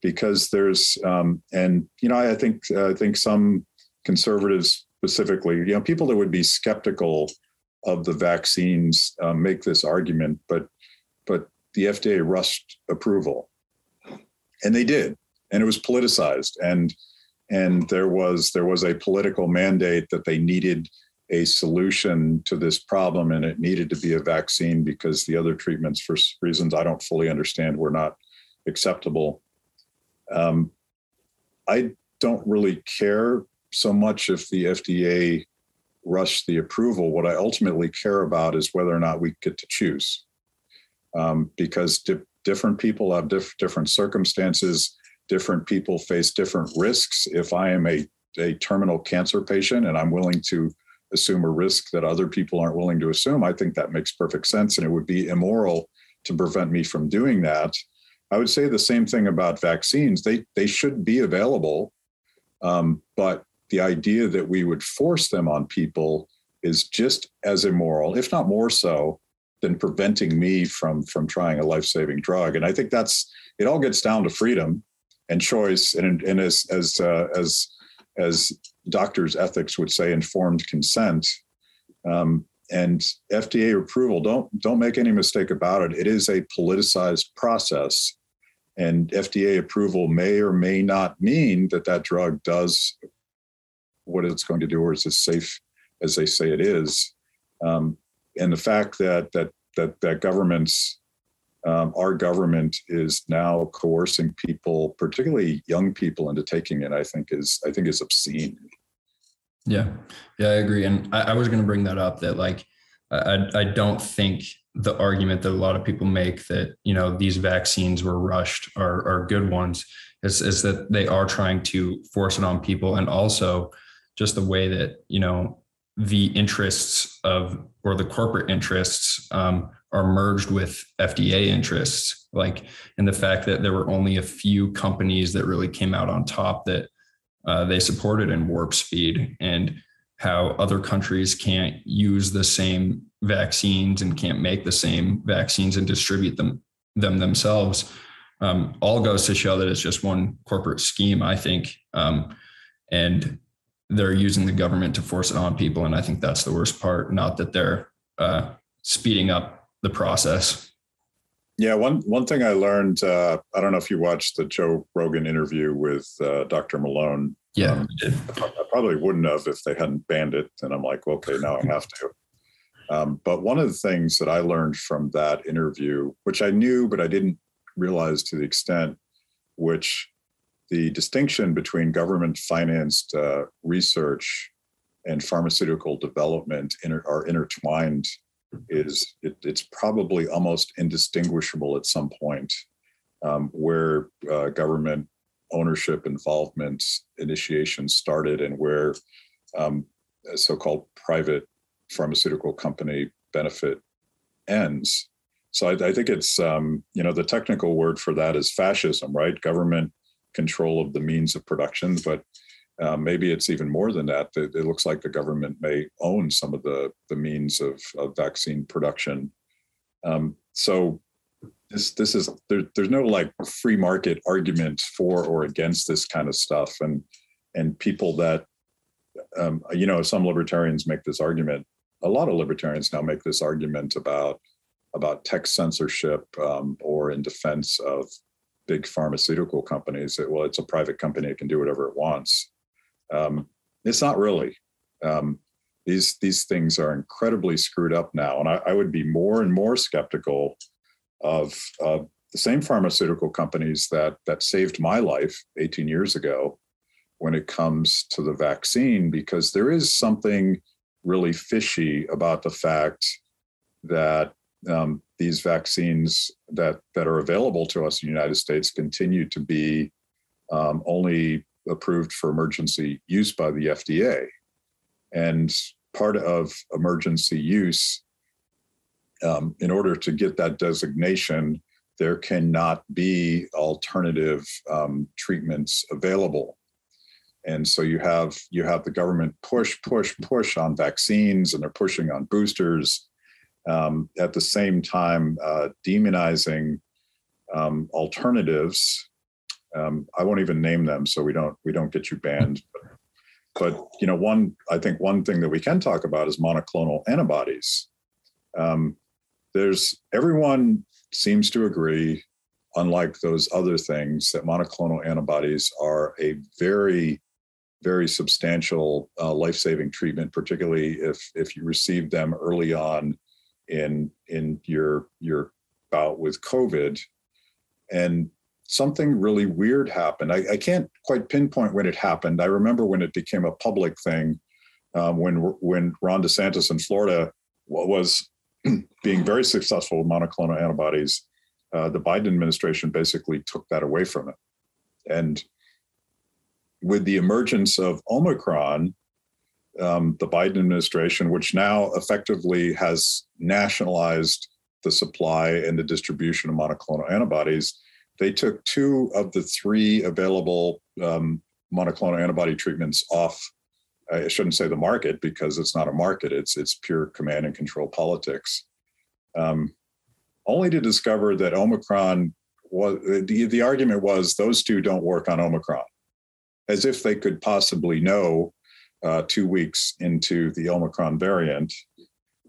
because there's um, and you know, I think uh, I think some conservatives specifically, you know, people that would be skeptical of the vaccines uh, make this argument, but but the FDA rushed approval, and they did, and it was politicized, and and there was there was a political mandate that they needed a solution to this problem and it needed to be a vaccine because the other treatments for reasons i don't fully understand were not acceptable. Um, i don't really care so much if the fda rushed the approval. What i ultimately care about is whether or not we get to choose um, because di- different people have diff- different circumstances different people face different risks if i am a, a terminal cancer patient and i'm willing to assume a risk that other people aren't willing to assume, I think that makes perfect sense. And it would be immoral to prevent me from doing that. I would say the same thing about vaccines. They, they should be available. Um, but the idea that we would force them on people is just as immoral, if not more so, than preventing me from, from trying a life saving drug. And I think that's it all gets down to freedom and choice. And, and as, as, uh, as, as doctors' ethics would say, informed consent. Um, and FDA approval, don't don't make any mistake about it. It is a politicized process, and FDA approval may or may not mean that that drug does what it's going to do, or is as safe as they say it is. Um, and the fact that that that that governments um, our government is now coercing people, particularly young people, into taking it. I think is I think is obscene.
Yeah, yeah, I agree. And I, I was going to bring that up. That like, I I don't think the argument that a lot of people make that you know these vaccines were rushed are are good ones. Is is that they are trying to force it on people, and also just the way that you know the interests of or the corporate interests um, are merged with FDA interests, like in the fact that there were only a few companies that really came out on top that uh, they supported in warp speed and how other countries can't use the same vaccines and can't make the same vaccines and distribute them them themselves um, all goes to show that it's just one corporate scheme i think. Um, and they're using the government to force it on people. And I think that's the worst part, not that they're uh, speeding up the process.
Yeah, one one thing I learned. Uh, I don't know if you watched the Joe Rogan interview with uh, Dr. Malone.
Yeah, um,
I probably wouldn't have if they hadn't banned it. And I'm like, okay, now I have to. Um, but one of the things that I learned from that interview, which I knew but I didn't realize to the extent which the distinction between government financed uh, research and pharmaceutical development inter- are intertwined is it, it's probably almost indistinguishable at some point um, where uh, government ownership involvement initiation started and where um, so-called private pharmaceutical company benefit ends. So I, I think it's um, you know the technical word for that is fascism right? Government control of the means of production but uh, maybe it's even more than that. It, it, looks like the government may own some of the, the means of, of vaccine production. Um, so this this is there, there's no like free market argument for or against this kind of stuff, and and people that um, you know some libertarians make this argument. A lot of libertarians now make this argument about about tech censorship um, or in defense of big pharmaceutical companies. That, well, it's a private company; it can do whatever it wants. Um, it's not really. Um, these these things are incredibly screwed up now, and I, I would be more and more skeptical of uh, the same pharmaceutical companies that that saved my life 18 years ago when it comes to the vaccine, because there is something really fishy about the fact that um, these vaccines that that are available to us in the United States continue to be um, only approved for emergency use by the FDA. And part of emergency use, um, in order to get that designation, there cannot be alternative um, treatments available. And so you have you have the government push, push, push on vaccines, and they're pushing on boosters. Um, at the same time, uh, demonizing um, alternatives um, I won't even name them, so we don't we don't get you banned. But, but you know, one I think one thing that we can talk about is monoclonal antibodies. Um, there's everyone seems to agree, unlike those other things, that monoclonal antibodies are a very very substantial uh, life-saving treatment, particularly if if you receive them early on in in your your bout with COVID. And something really weird happened. I, I, can't quite pinpoint when it happened. I remember when it became a public thing, um, when when Ron DeSantis in Florida was being very successful with monoclonal antibodies. Uh, the Biden administration basically took that away from it, and with the emergence of Omicron, um, the Biden administration, which now effectively has nationalized the supply and the distribution of monoclonal antibodies, they took two of the three available um, monoclonal antibody treatments off. I shouldn't say the market because it's not a market; it's it's pure command and control politics. Um, only to discover that Omicron was the, the argument was those two don't work on Omicron, as if they could possibly know uh, two weeks into the Omicron variant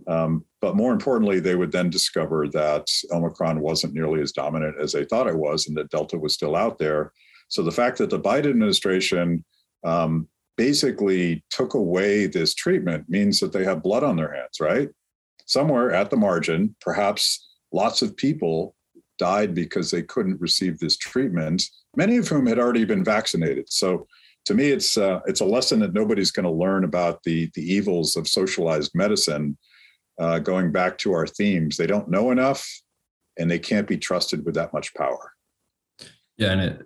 um, but more importantly, they would then discover that Omicron wasn't nearly as dominant as they thought it was, and that Delta was still out there. So the fact that the Biden administration um, basically took away this treatment means that they have blood on their hands, right? Somewhere at the margin, perhaps lots of people died because they couldn't receive this treatment, many of whom had already been vaccinated. So to me, it's uh, it's a lesson that nobody's going to learn about the the evils of socialized medicine uh, going back to our themes, they don't know enough and they can't be trusted with that much power.
Yeah, and it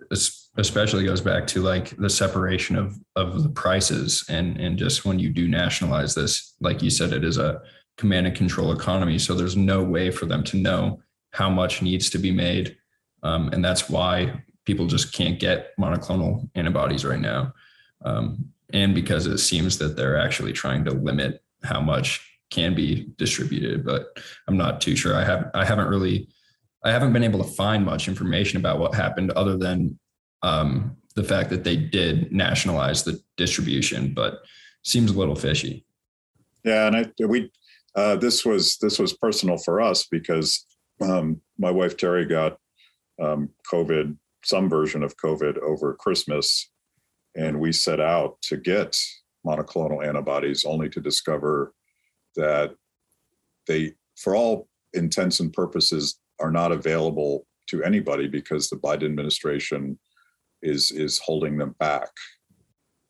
especially goes back to like the separation of of the prices and and just when you do nationalize this, like you said, it is a command and control economy. So there's no way for them to know how much needs to be made, um, and that's why people just can't get monoclonal antibodies right now, um, and because it seems that they're actually trying to limit how much can be distributed, but I'm not too sure. I have I haven't really I haven't been able to find much information about what happened other than um, the fact that they did nationalize the distribution, but seems a little fishy.
Yeah, and I we uh, this was this was personal for us because um, my wife Terry got um, COVID, some version of COVID over Christmas, and we set out to get monoclonal antibodies, only to discover that they, for all intents and purposes, are not available to anybody because the Biden administration is is holding them back.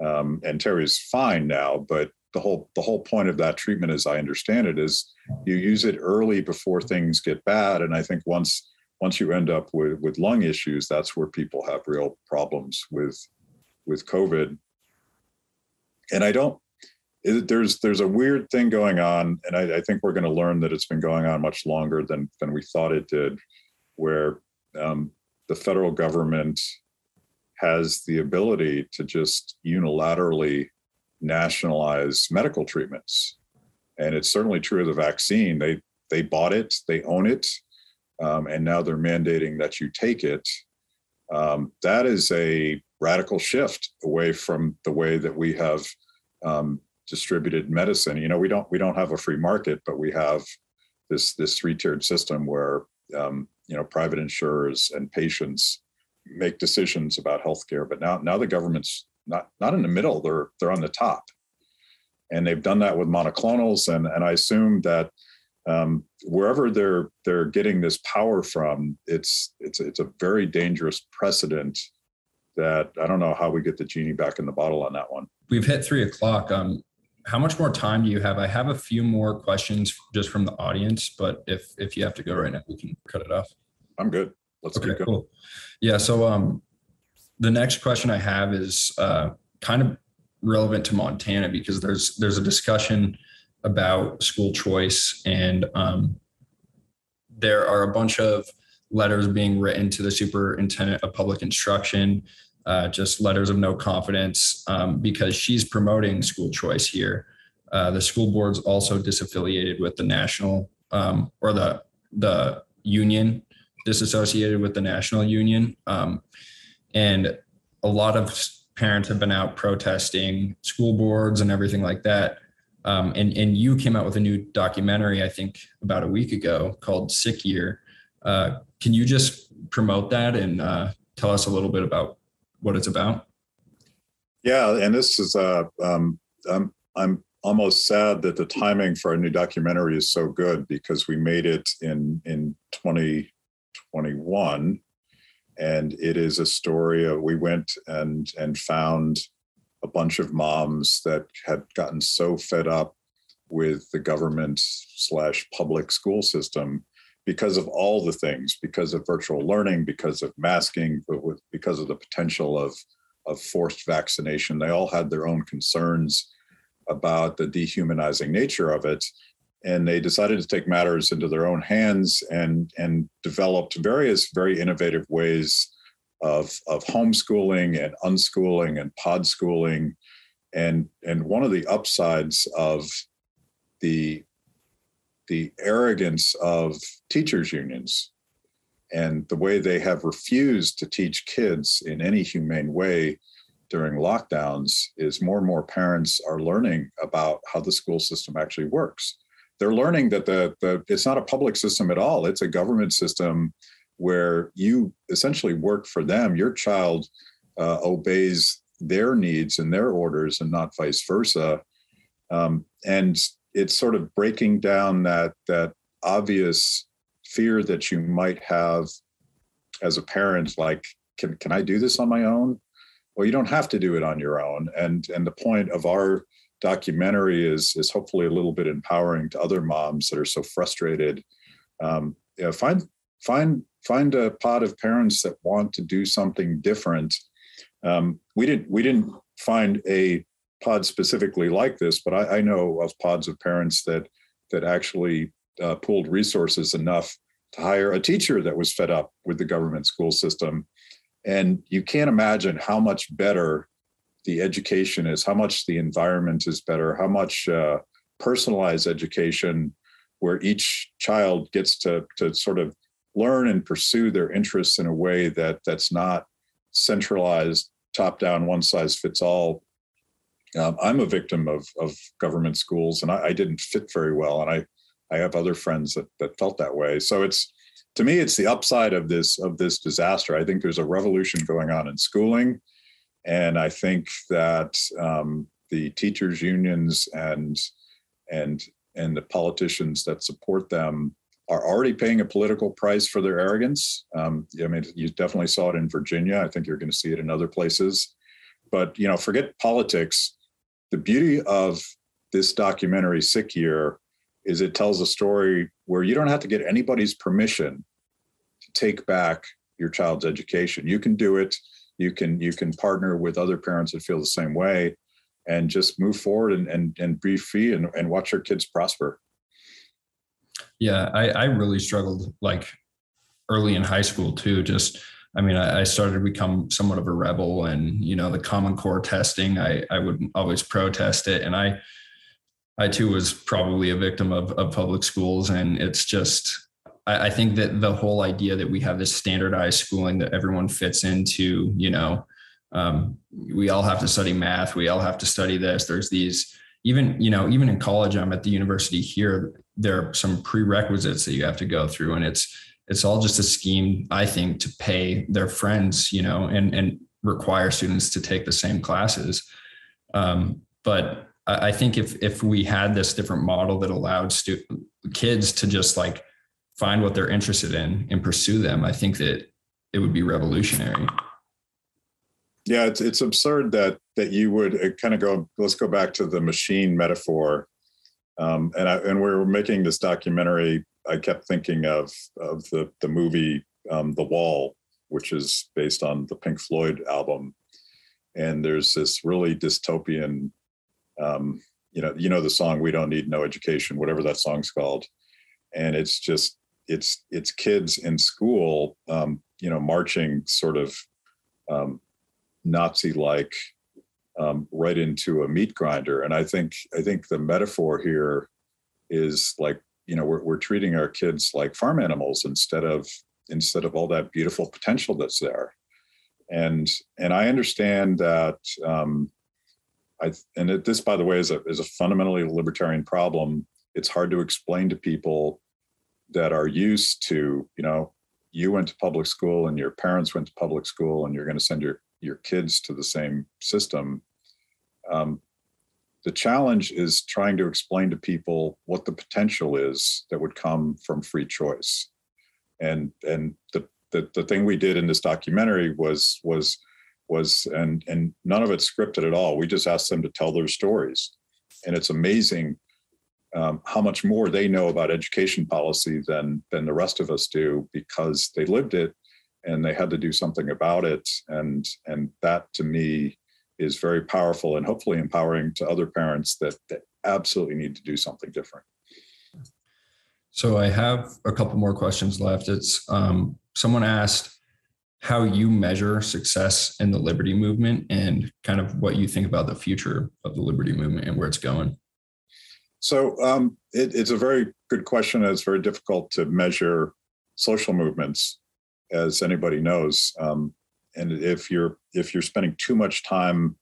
Um, and Terry's fine now, but the whole the whole point of that treatment, as I understand it, is you use it early before things get bad. And I think once once you end up with with lung issues, that's where people have real problems with with COVID. And I don't. It, there's there's a weird thing going on, and I, I think we're going to learn that it's been going on much longer than than we thought it did, where um, the federal government has the ability to just unilaterally nationalize medical treatments. And it's certainly true of the vaccine. They they bought it, they own it, um, and now they're mandating that you take it. Um, that is a radical shift away from the way that we have um, distributed medicine. You know, we don't we don't have a free market, but we have this this three tiered system where um, you know private insurers and patients make decisions about healthcare. But now now the government's not not in the middle; they're they're on the top, and they've done that with monoclonals. And and I assume that um, wherever they're they're getting this power from, it's it's it's a very dangerous precedent. That I don't know how we get the genie back in the bottle on that one.
We've hit three o'clock. Um, how much more time do you have? I have a few more questions just from the audience, but if if you have to go right now, we can cut it off.
I'm good. Let's okay, keep going. Cool.
Yeah. So um, the next question I have is uh, kind of relevant to Montana because there's there's a discussion about school choice and um, there are a bunch of letters being written to the superintendent of public instruction uh, just letters of no confidence um, because she's promoting school choice here uh, the school board's also disaffiliated with the national um, or the the union disassociated with the national union um, and a lot of parents have been out protesting school boards and everything like that. Um, and and you came out with a new documentary, I think, about a week ago called "Sick Year." Uh, can you just promote that and uh, tell us a little bit about what it's about?
Yeah, and this is uh, um, I'm I'm almost sad that the timing for our new documentary is so good because we made it in in 2021 and it is a story of we went and and found a bunch of moms that had gotten so fed up with the government slash public school system because of all the things because of virtual learning because of masking but with, because of the potential of of forced vaccination. They all had their own concerns about the dehumanizing nature of it and they decided to take matters into their own hands and and developed various very innovative ways of of homeschooling and unschooling and pod schooling. And and one of the upsides of the the arrogance of teachers unions and the way they have refused to teach kids in any humane way during lockdowns is more and more parents are learning about how the school system actually works. They're learning that the, the it's not a public system at all. It's a government system where you essentially work for them your child uh, obeys their needs and their orders and not vice versa. Um, and it's sort of breaking down that that obvious fear that you might have as a parent like can, can i do this on my own? Well you don't have to do it on your own. And and the point of our documentary is is hopefully a little bit empowering to other moms that are so frustrated. Um, you know, find find find a pod of parents that want to do something different. Um, we didn't we didn't find a pod specifically like this, but I, I know of pods of parents that that actually uh, pooled resources enough to hire a teacher that was fed up with the government school system. And you can't imagine how much better the education is, how much the environment is better, how much uh, personalized education, where each child gets to to sort of learn and pursue their interests in a way that that's not centralized top down, one size fits all. Um, I'm a victim of of government schools, and I, I, didn't fit very well. And I I have other friends that that felt that way. So it's to me, it's the upside of this of this disaster. I think there's a revolution going on in schooling, and I think that um, the teachers unions and and and the politicians that support them are already paying a political price for their arrogance. Um, I mean, you definitely saw it in Virginia. I think you're going to see it in other places. But you know, forget politics. The beauty of this documentary, Sick Year, is it tells a story where you don't have to get anybody's permission to take back your child's education. You can do it. You can you can partner with other parents that feel the same way, and just move forward and and, and be free and, and watch your kids prosper.
Yeah, I, I really struggled like early in high school too. Just, I mean, I, I, started to become somewhat of a rebel, and you know, the Common Core testing, I I would always protest it, and I I too was probably a victim of of public schools, and it's just. I, I think that the whole idea that we have this standardized schooling that everyone fits into, you know, um, we all have to study math, we all have to study this. There's these even you know even in college i'm at the university here there are some prerequisites that you have to go through and it's it's all just a scheme i think to pay their friends you know and and require students to take the same classes um, but i think if if we had this different model that allowed stu- kids to just like find what they're interested in and pursue them i think that it would be revolutionary
yeah, it's it's absurd that that you would kind of go. Let's go back to the machine metaphor. Um, and I, and we were making this documentary. I kept thinking of of the the movie um, The Wall, which is based on the Pink Floyd album. And there's this really dystopian, um, you know, you know the song "We Don't Need No Education," whatever that song's called, and it's just it's it's kids in school, um, you know, marching sort of um, Nazi like um, right into a meat grinder. And I think I think the metaphor here is like you know we're we're treating our kids like farm animals instead of instead of all that beautiful potential that's there. And and I understand that. Um, I and it, this, by the way, is a is a fundamentally libertarian problem. It's hard to explain to people that are used to you know you went to public school and your parents went to public school and you're going to send your your kids to the same system. Um, the challenge is trying to explain to people what the potential is that would come from free choice. And and the the, the thing we did in this documentary was was was and and none of it scripted at all. We just asked them to tell their stories, and it's amazing um, how much more they know about education policy than than the rest of us do because they lived it and they had to do something about it and and that to me is very powerful and hopefully empowering to other parents that that absolutely need to do something different.
So i have a couple more questions left. It's um, someone asked how you measure success in the liberty movement and kind of what you think about the future of the liberty movement and where it's going.
So um, it, it's a very good question it's very difficult to measure social movements as anybody knows. Um, and if you're if you're spending too much time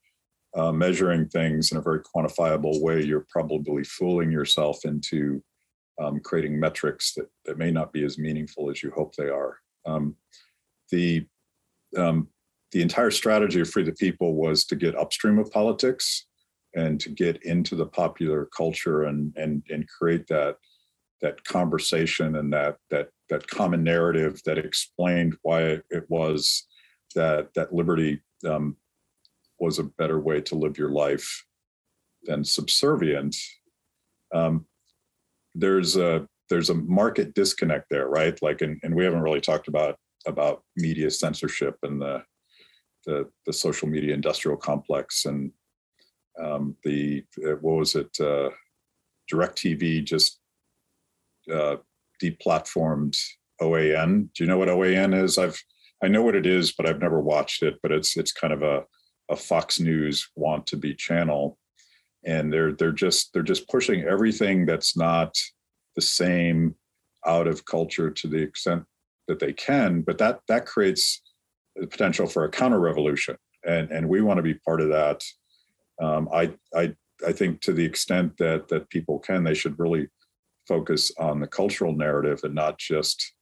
uh, measuring things in a very quantifiable way, you're probably fooling yourself into um, creating metrics that, that may not be as meaningful as you hope they are. Um, the um, the entire strategy of Free the People was to get upstream of politics and to get into the popular culture and and and create that that conversation and that that that common narrative that explained why it was that that liberty um, was a better way to live your life than subservient. Um, there's a there's a market disconnect there, right? Like, and, and we haven't really talked about about media censorship and the the, the social media industrial complex and um, the uh, what was it? Uh, DirecTV just uh, deplatformed OAN. Do you know what OAN is? I've I know what it is, but I've never watched it. But it's it's kind of a a Fox News want to be channel, and they're they're just they're just pushing everything that's not the same out of culture to the extent that they can. But that that creates the potential for a counter revolution. and and we want to be part of that. Um, I I I think to the extent that that people can, they should really focus on the cultural narrative and not just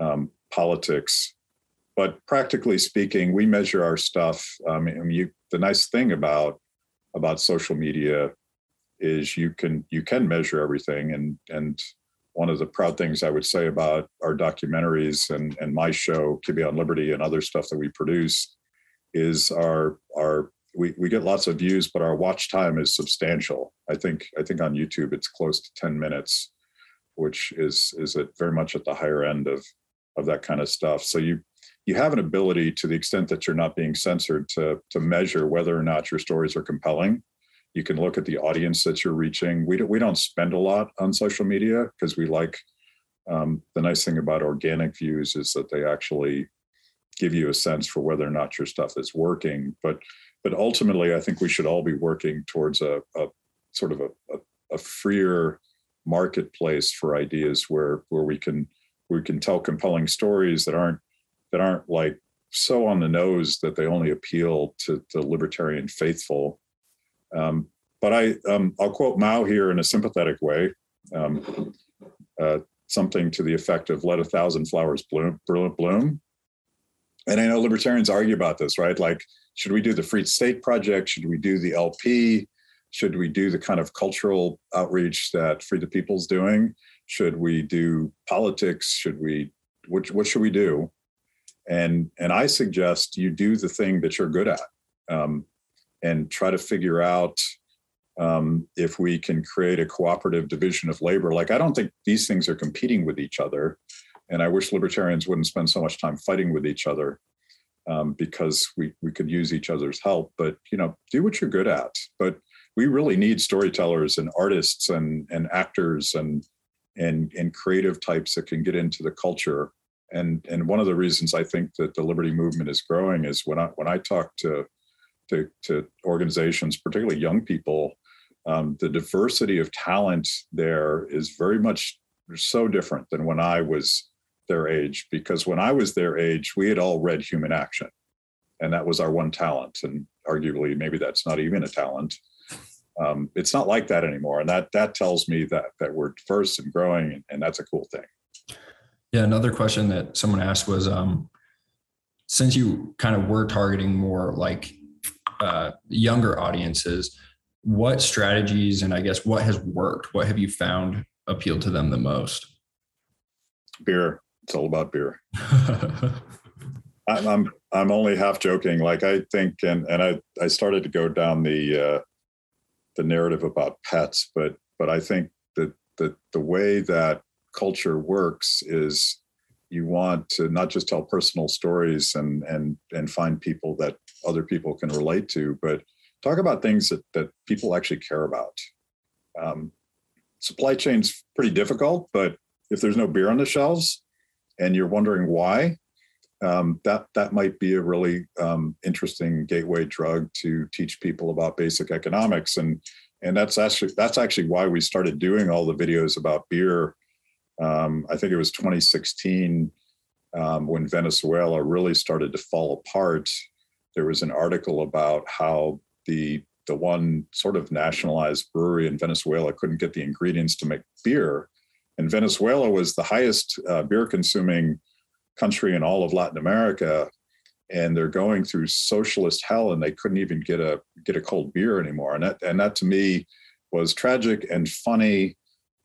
um, politics. But practically speaking, we measure our stuff. Um, mean, you, the nice thing about about social media is you can you can measure everything, and and one of the proud things I would say about our documentaries and and my show, Kibbe on Liberty, and other stuff that we produce, is our our we, we get lots of views, but our watch time is substantial. I think I think on YouTube it's close to 10 minutes, which is is it very much at the higher end of of that kind of stuff. So you you have an ability to the extent that you're not being censored to to measure whether or not your stories are compelling. You can look at the audience that you're reaching. We don't we don't spend a lot on social media because we like um, the nice thing about organic views is that they actually give you a sense for whether or not your stuff is working. But but ultimately, I think we should all be working towards a, a sort of a, a, a, freer marketplace for ideas where where we can we can tell compelling stories that aren't that aren't like so on the nose that they only appeal to the libertarian faithful. Um, but I um, I'll quote Mao here in a sympathetic way. Um, uh, something to the effect of "Let a thousand flowers bloom, bloom." And I know libertarians argue about this, right? Like should we do the Free State Project? Should we do the LP? Should we do the kind of cultural outreach that Free the People's doing? Should we do politics? Should we what what should we do? And and I suggest you do the thing that you're good at, um, and try to figure out um, if we can create a cooperative division of labor. Like I don't think these things are competing with each other, and I wish libertarians wouldn't spend so much time fighting with each other um, because we we could use each other's help. But you know, do what you're good at. But we really need storytellers and artists and and actors and and and creative types that can get into the culture. And and one of the reasons I think that the Liberty movement is growing is when I when I talk to to, to organizations, particularly young people, um, the diversity of talent there is very much so different than when I was their age because when I was their age, we had all read Human Action, and that was our one talent. And arguably, maybe that's not even a talent. Um, it's not like that anymore, and that that tells me that that we're first and growing, and, and that's a cool thing.
Yeah, another question that someone asked was, um, since you kind of were targeting more like uh, younger audiences, what strategies and I guess what has worked? What have you found appealed to them the most?
Beer. It's all about beer. I'm, I'm only half joking. Like I think, and and I I started to go down the uh, the narrative about pets, but but I think that the the way that culture works is you want to not just tell personal stories and and and find people that other people can relate to, but talk about things that that people actually care about. Um, supply chain's pretty difficult, but if there's no beer on the shelves, and you're wondering why, um, that that might be a really um, interesting gateway drug to teach people about basic economics and and that's actually that's actually why we started doing all the videos about beer. Um, I think it was 2016 um, when Venezuela really started to fall apart. There was an article about how the the one sort of nationalized brewery in Venezuela couldn't get the ingredients to make beer, and Venezuela was the highest uh, beer consuming country in all of Latin America. And they're going through socialist hell, and they couldn't even get a get a cold beer anymore. And that and that to me was tragic and funny,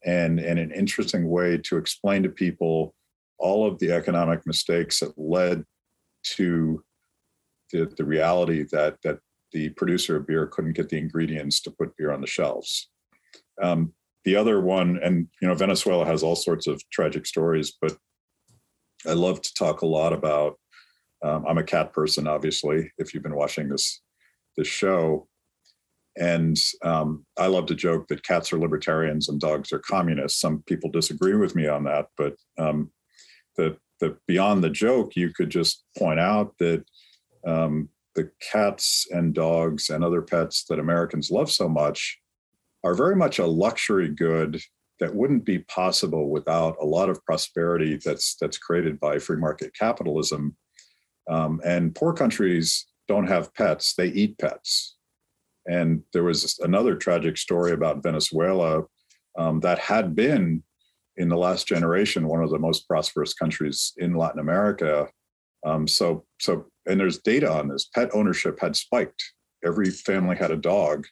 and and an interesting way to explain to people all of the economic mistakes that led to the, the reality that that the producer of beer couldn't get the ingredients to put beer on the shelves. Um, the other one, and you know, Venezuela has all sorts of tragic stories, but I love to talk a lot about. Um, I'm a cat person, obviously. If you've been watching this this show, and um, I love to joke that cats are libertarians and dogs are communists. Some people disagree with me on that, but um, the the beyond the joke, you could just point out that um, the cats and dogs and other pets that Americans love so much are very much a luxury good that wouldn't be possible without a lot of prosperity that's that's created by free market capitalism. Um, and poor countries don't have pets, they eat pets. And there was another tragic story about Venezuela um, that had been in the last generation one of the most prosperous countries in Latin America. Um, so, so, and there's data on this. Pet ownership had spiked. Every family had a dog,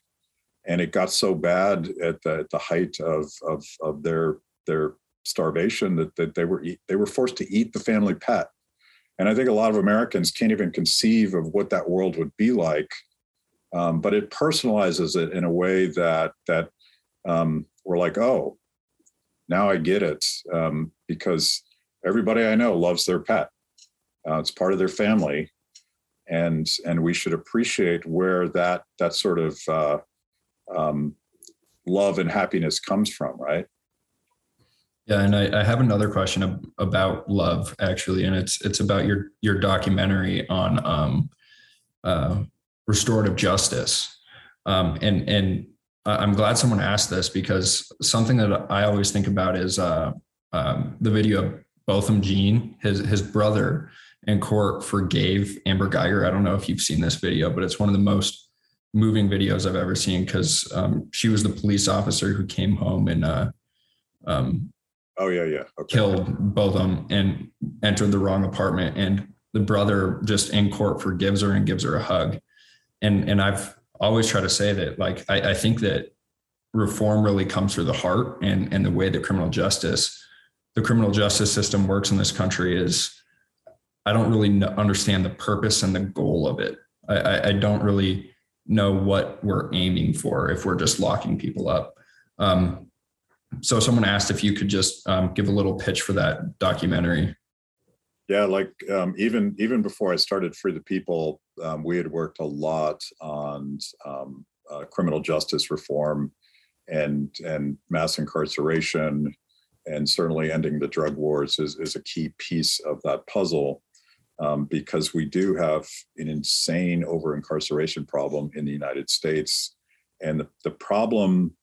and it got so bad at the, at the height of, of, of their their starvation that, that they were they were forced to eat the family pet. And I think a lot of Americans can't even conceive of what that world would be like. Um, but it personalizes it in a way that that um, we're like, oh, now I get it um, because everybody I know loves their pet. Uh, it's part of their family, and and we should appreciate where that that sort of uh, um, love and happiness comes from, right?
Yeah, and I, I have another question about love actually, and it's it's about your your documentary on um, uh, restorative justice, um, and and I'm glad someone asked this because something that I always think about is uh, um, the video of Botham Jean, his his brother in court forgave Amber Guyger. I don't know if you've seen this video, but it's one of the most moving videos I've ever seen because um, she was the police officer who came home and uh, um,
Oh yeah, yeah.
Okay. Killed both of them and entered the wrong apartment. And the brother just in court forgives her and gives her a hug. And and I've always tried to say that like I, I think that reform really comes through the heart and and the way that criminal justice, the criminal justice system works in this country is I don't really understand the purpose and the goal of it. I, I, don't really know what we're aiming for if we're just locking people up. Um, so someone asked if you could just um, give a little pitch for that documentary.
Yeah, like um, even even before I started Free the People, um, we had worked a lot on um, uh, criminal justice reform and and mass incarceration, and certainly ending the drug wars is is a key piece of that puzzle. Um, because we do have an insane over incarceration problem in the United States. And the, the problem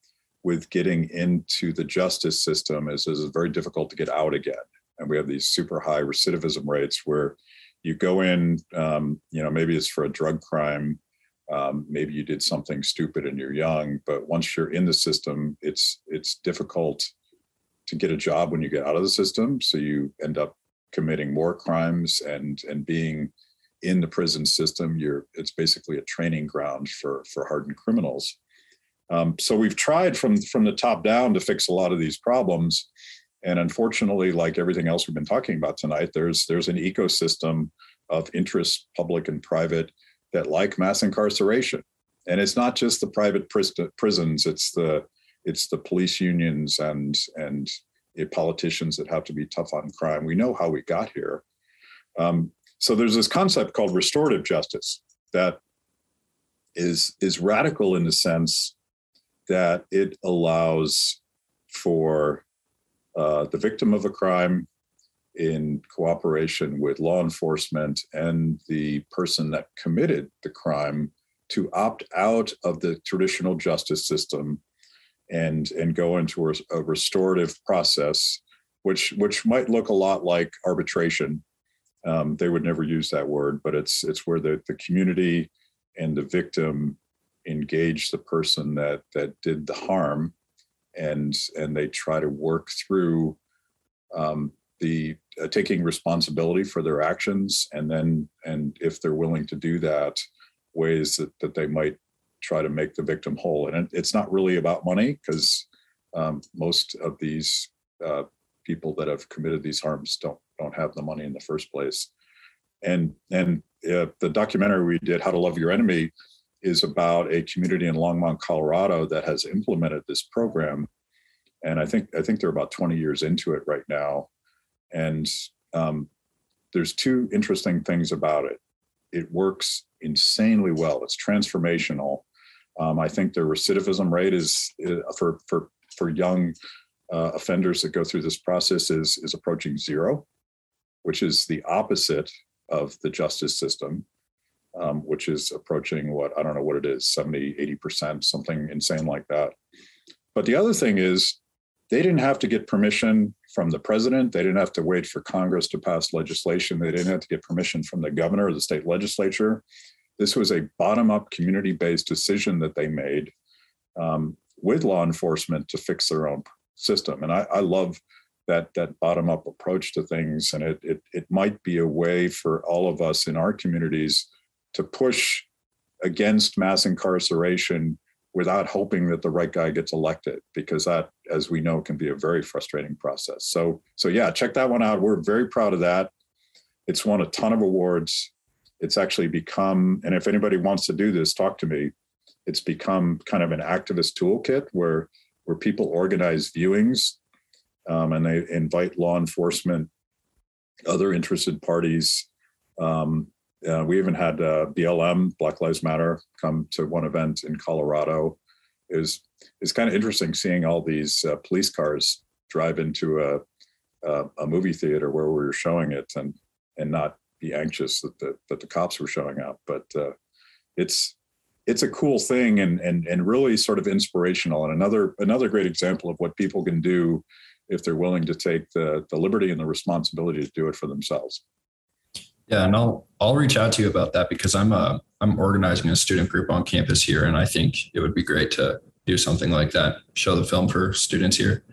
with getting into the justice system is, is very difficult to get out again. And we have these super high recidivism rates where you go in, um, you know, maybe it's for a drug crime, um, maybe you did something stupid and you're young, but once you're in the system, it's it's difficult to get a job when you get out of the system. So you end up committing more crimes and and being in the prison system. You're it's basically a training ground for for hardened criminals. Um, so we've tried from from the top down to fix a lot of these problems, and unfortunately, like everything else we've been talking about tonight, there's there's an ecosystem of interest, public and private, that like mass incarceration, and it's not just the private prisons; it's the it's the police unions and and politicians that have to be tough on crime. We know how we got here. Um, so there's this concept called restorative justice that is is radical in the sense that it allows for uh, the victim of a crime in cooperation with law enforcement and the person that committed the crime to opt out of the traditional justice system and and go into a, a restorative process which which might look a lot like arbitration. Um, they would never use that word but it's it's where the, the community and the victim engage the person that that did the harm and and they try to work through um, the uh, taking responsibility for their actions and then and if they're willing to do that ways that, that they might try to make the victim whole. And it, it's not really about money because um, most of these uh, people that have committed these harms don't don't have the money in the first place. And and uh, the documentary we did how to love your enemy is about a community in Longmont, Colorado that has implemented this program. And I think I think they're about 20 years into it right now. And um, there's two interesting things about it. It works insanely well. It's transformational. Um, I think the recidivism rate is, is for for for young uh, offenders that go through this process is is approaching zero, which is the opposite of the justice system um, which is approaching what I don't know what it is 70, 80%, something insane like that. But the other thing is, they didn't have to get permission from the president. They didn't have to wait for Congress to pass legislation. They didn't have to get permission from the governor or the state legislature. This was a bottom up community based decision that they made um, with law enforcement to fix their own system. And I, I love that that bottom up approach to things. And it, it it might be a way for all of us in our communities to push against mass incarceration without hoping that the right guy gets elected because that as we know can be a very frustrating process. So so yeah check that one out. We're very proud of that. It's won a ton of awards. It's actually become and if anybody wants to do this talk to me. It's become kind of an activist toolkit where where people organize viewings um, and they invite law enforcement other interested parties um, uh, we even had uh, BLM, Black Lives Matter, come to one event in Colorado. It was it's kind of interesting seeing all these uh, police cars drive into a, a, a movie theater where we were showing it, and and not be anxious that the that the cops were showing up. But uh, it's it's a cool thing and and and really sort of inspirational, and another another great example of what people can do if they're willing to take the the liberty and the responsibility to do it for themselves.
Yeah, and I'll I'll reach out to you about that because I'm uh I'm organizing a student group on campus here, and I think it would be great to do something like that, show the film for students here.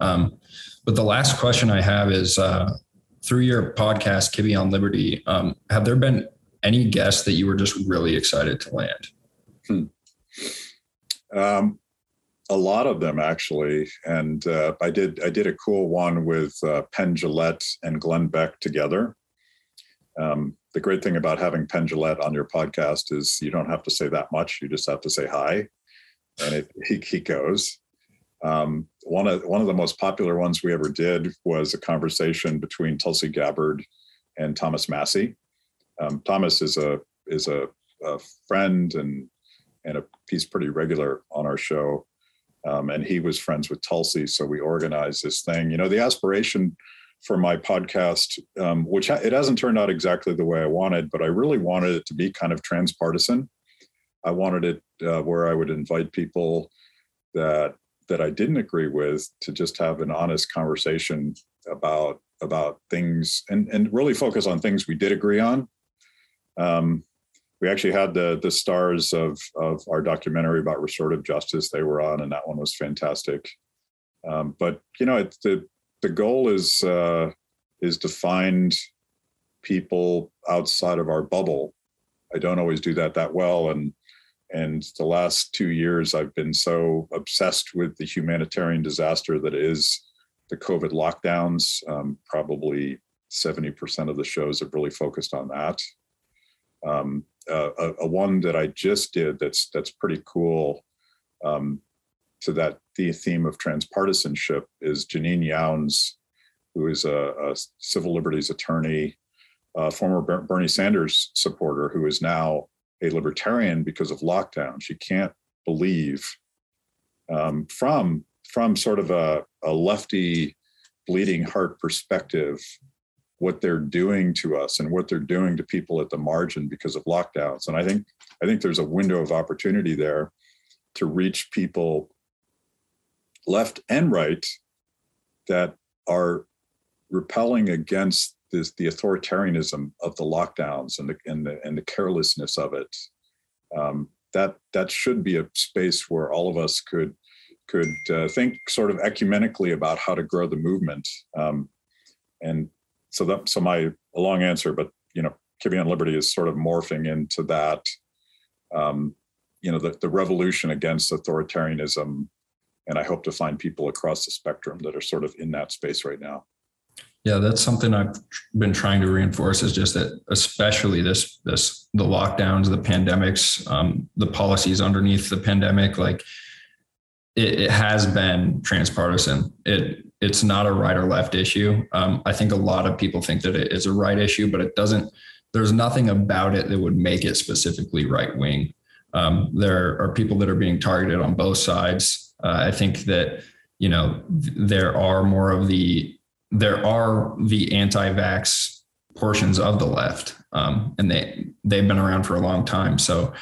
Um, but the last question I have is uh, through your podcast, Kibbe on Liberty, um, have there been any guests that you were just really excited to land? Hmm.
Um, a lot of them actually, and uh, I did I did a cool one with uh, Penn Jillette and Glenn Beck together. Um, the great thing about having Penn on your podcast is you don't have to say that much. You just have to say hi, and it, he, he goes. Um, one of one of the most popular ones we ever did was a conversation between Tulsi Gabbard and Thomas Massie. Um, Thomas is a is a, a, friend and and a he's pretty regular on our show, um, and he was friends with Tulsi, so we organized this thing. You know, the aspiration for my podcast, um, which ha- it hasn't turned out exactly the way I wanted, but I really wanted it to be kind of transpartisan. I wanted it uh, where I would invite people that that I didn't agree with to just have an honest conversation about about things and and really focus on things we did agree on. Um, we actually had the the stars of of our documentary about restorative justice. They were on, and that one was fantastic. Um, but you know, it's the the goal is uh, is to find people outside of our bubble. I don't always do that that well, and and the last two years I've been so obsessed with the humanitarian disaster that is the COVID lockdowns. Um, probably seventy percent of the shows have really focused on that. Um, uh, a, a, one that I just did that's that's pretty cool um, to that the theme of transpartisanship is Jenin Younes, who is a, a civil liberties attorney, a former Bernie Sanders supporter, who is now a libertarian because of lockdown. She can't believe um, from from sort of a, a lefty bleeding heart perspective what they're doing to us and what they're doing to people at the margin because of lockdowns. And I think I think there's a window of opportunity there to reach people left and right that are repelling against this, the authoritarianism of the lockdowns and the, and the, and the carelessness of it. Um, that that should be a space where all of us could could uh, think sort of ecumenically about how to grow the movement. Um, and so that so my a long answer, but you know, on Liberty is sort of morphing into that. Um, you know, the, the revolution against authoritarianism and I hope to find people across the spectrum that are sort of in that space right now.
Yeah, that's something I've been trying to reinforce is just that, especially this this the lockdowns, the pandemics, um, the policies underneath the pandemic, like it, it, has been transpartisan. It it's not a right or left issue. Um, I think a lot of people think that it is a right issue, but it doesn't. There's nothing about it that would make it specifically right wing. Um, there are people that are being targeted on both sides uh, I think that you know there are more of the there are the anti-vax portions of the left, um, and they they've been around for a long time. So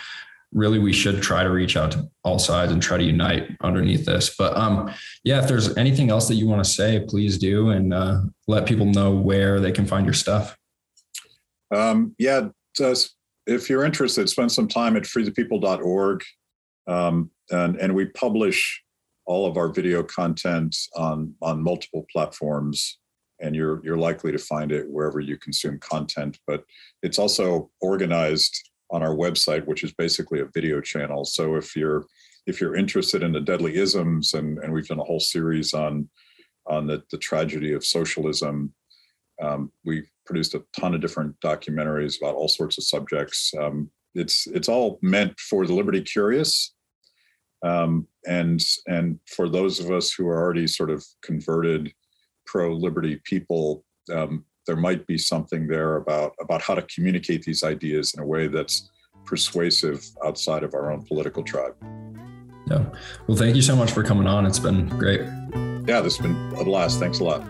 really, we should try to reach out to all sides and try to unite underneath this. But um, yeah, if there's anything else that you want to say, please do, and uh, let people know where they can find your stuff.
Um, yeah, if you're interested, spend some time at freethepeople.org. Um, and, and we publish all of our video content on, on multiple platforms and you're you're likely to find it wherever you consume content. But it's also organized on our website which is basically a video channel. So if you're if you're interested in the deadly isms and and we've done a whole series on on the, the tragedy of socialism um, we produced a ton of different documentaries about all sorts of subjects. Um, it's it's all meant for the liberty curious um, and and for those of us who are already sort of converted pro liberty people, um, there might be something there about about how to communicate these ideas in a way that's persuasive outside of our own political tribe.
Yeah. Well, thank you so much for coming on. It's been great.
Yeah, this has been a blast. Thanks a lot.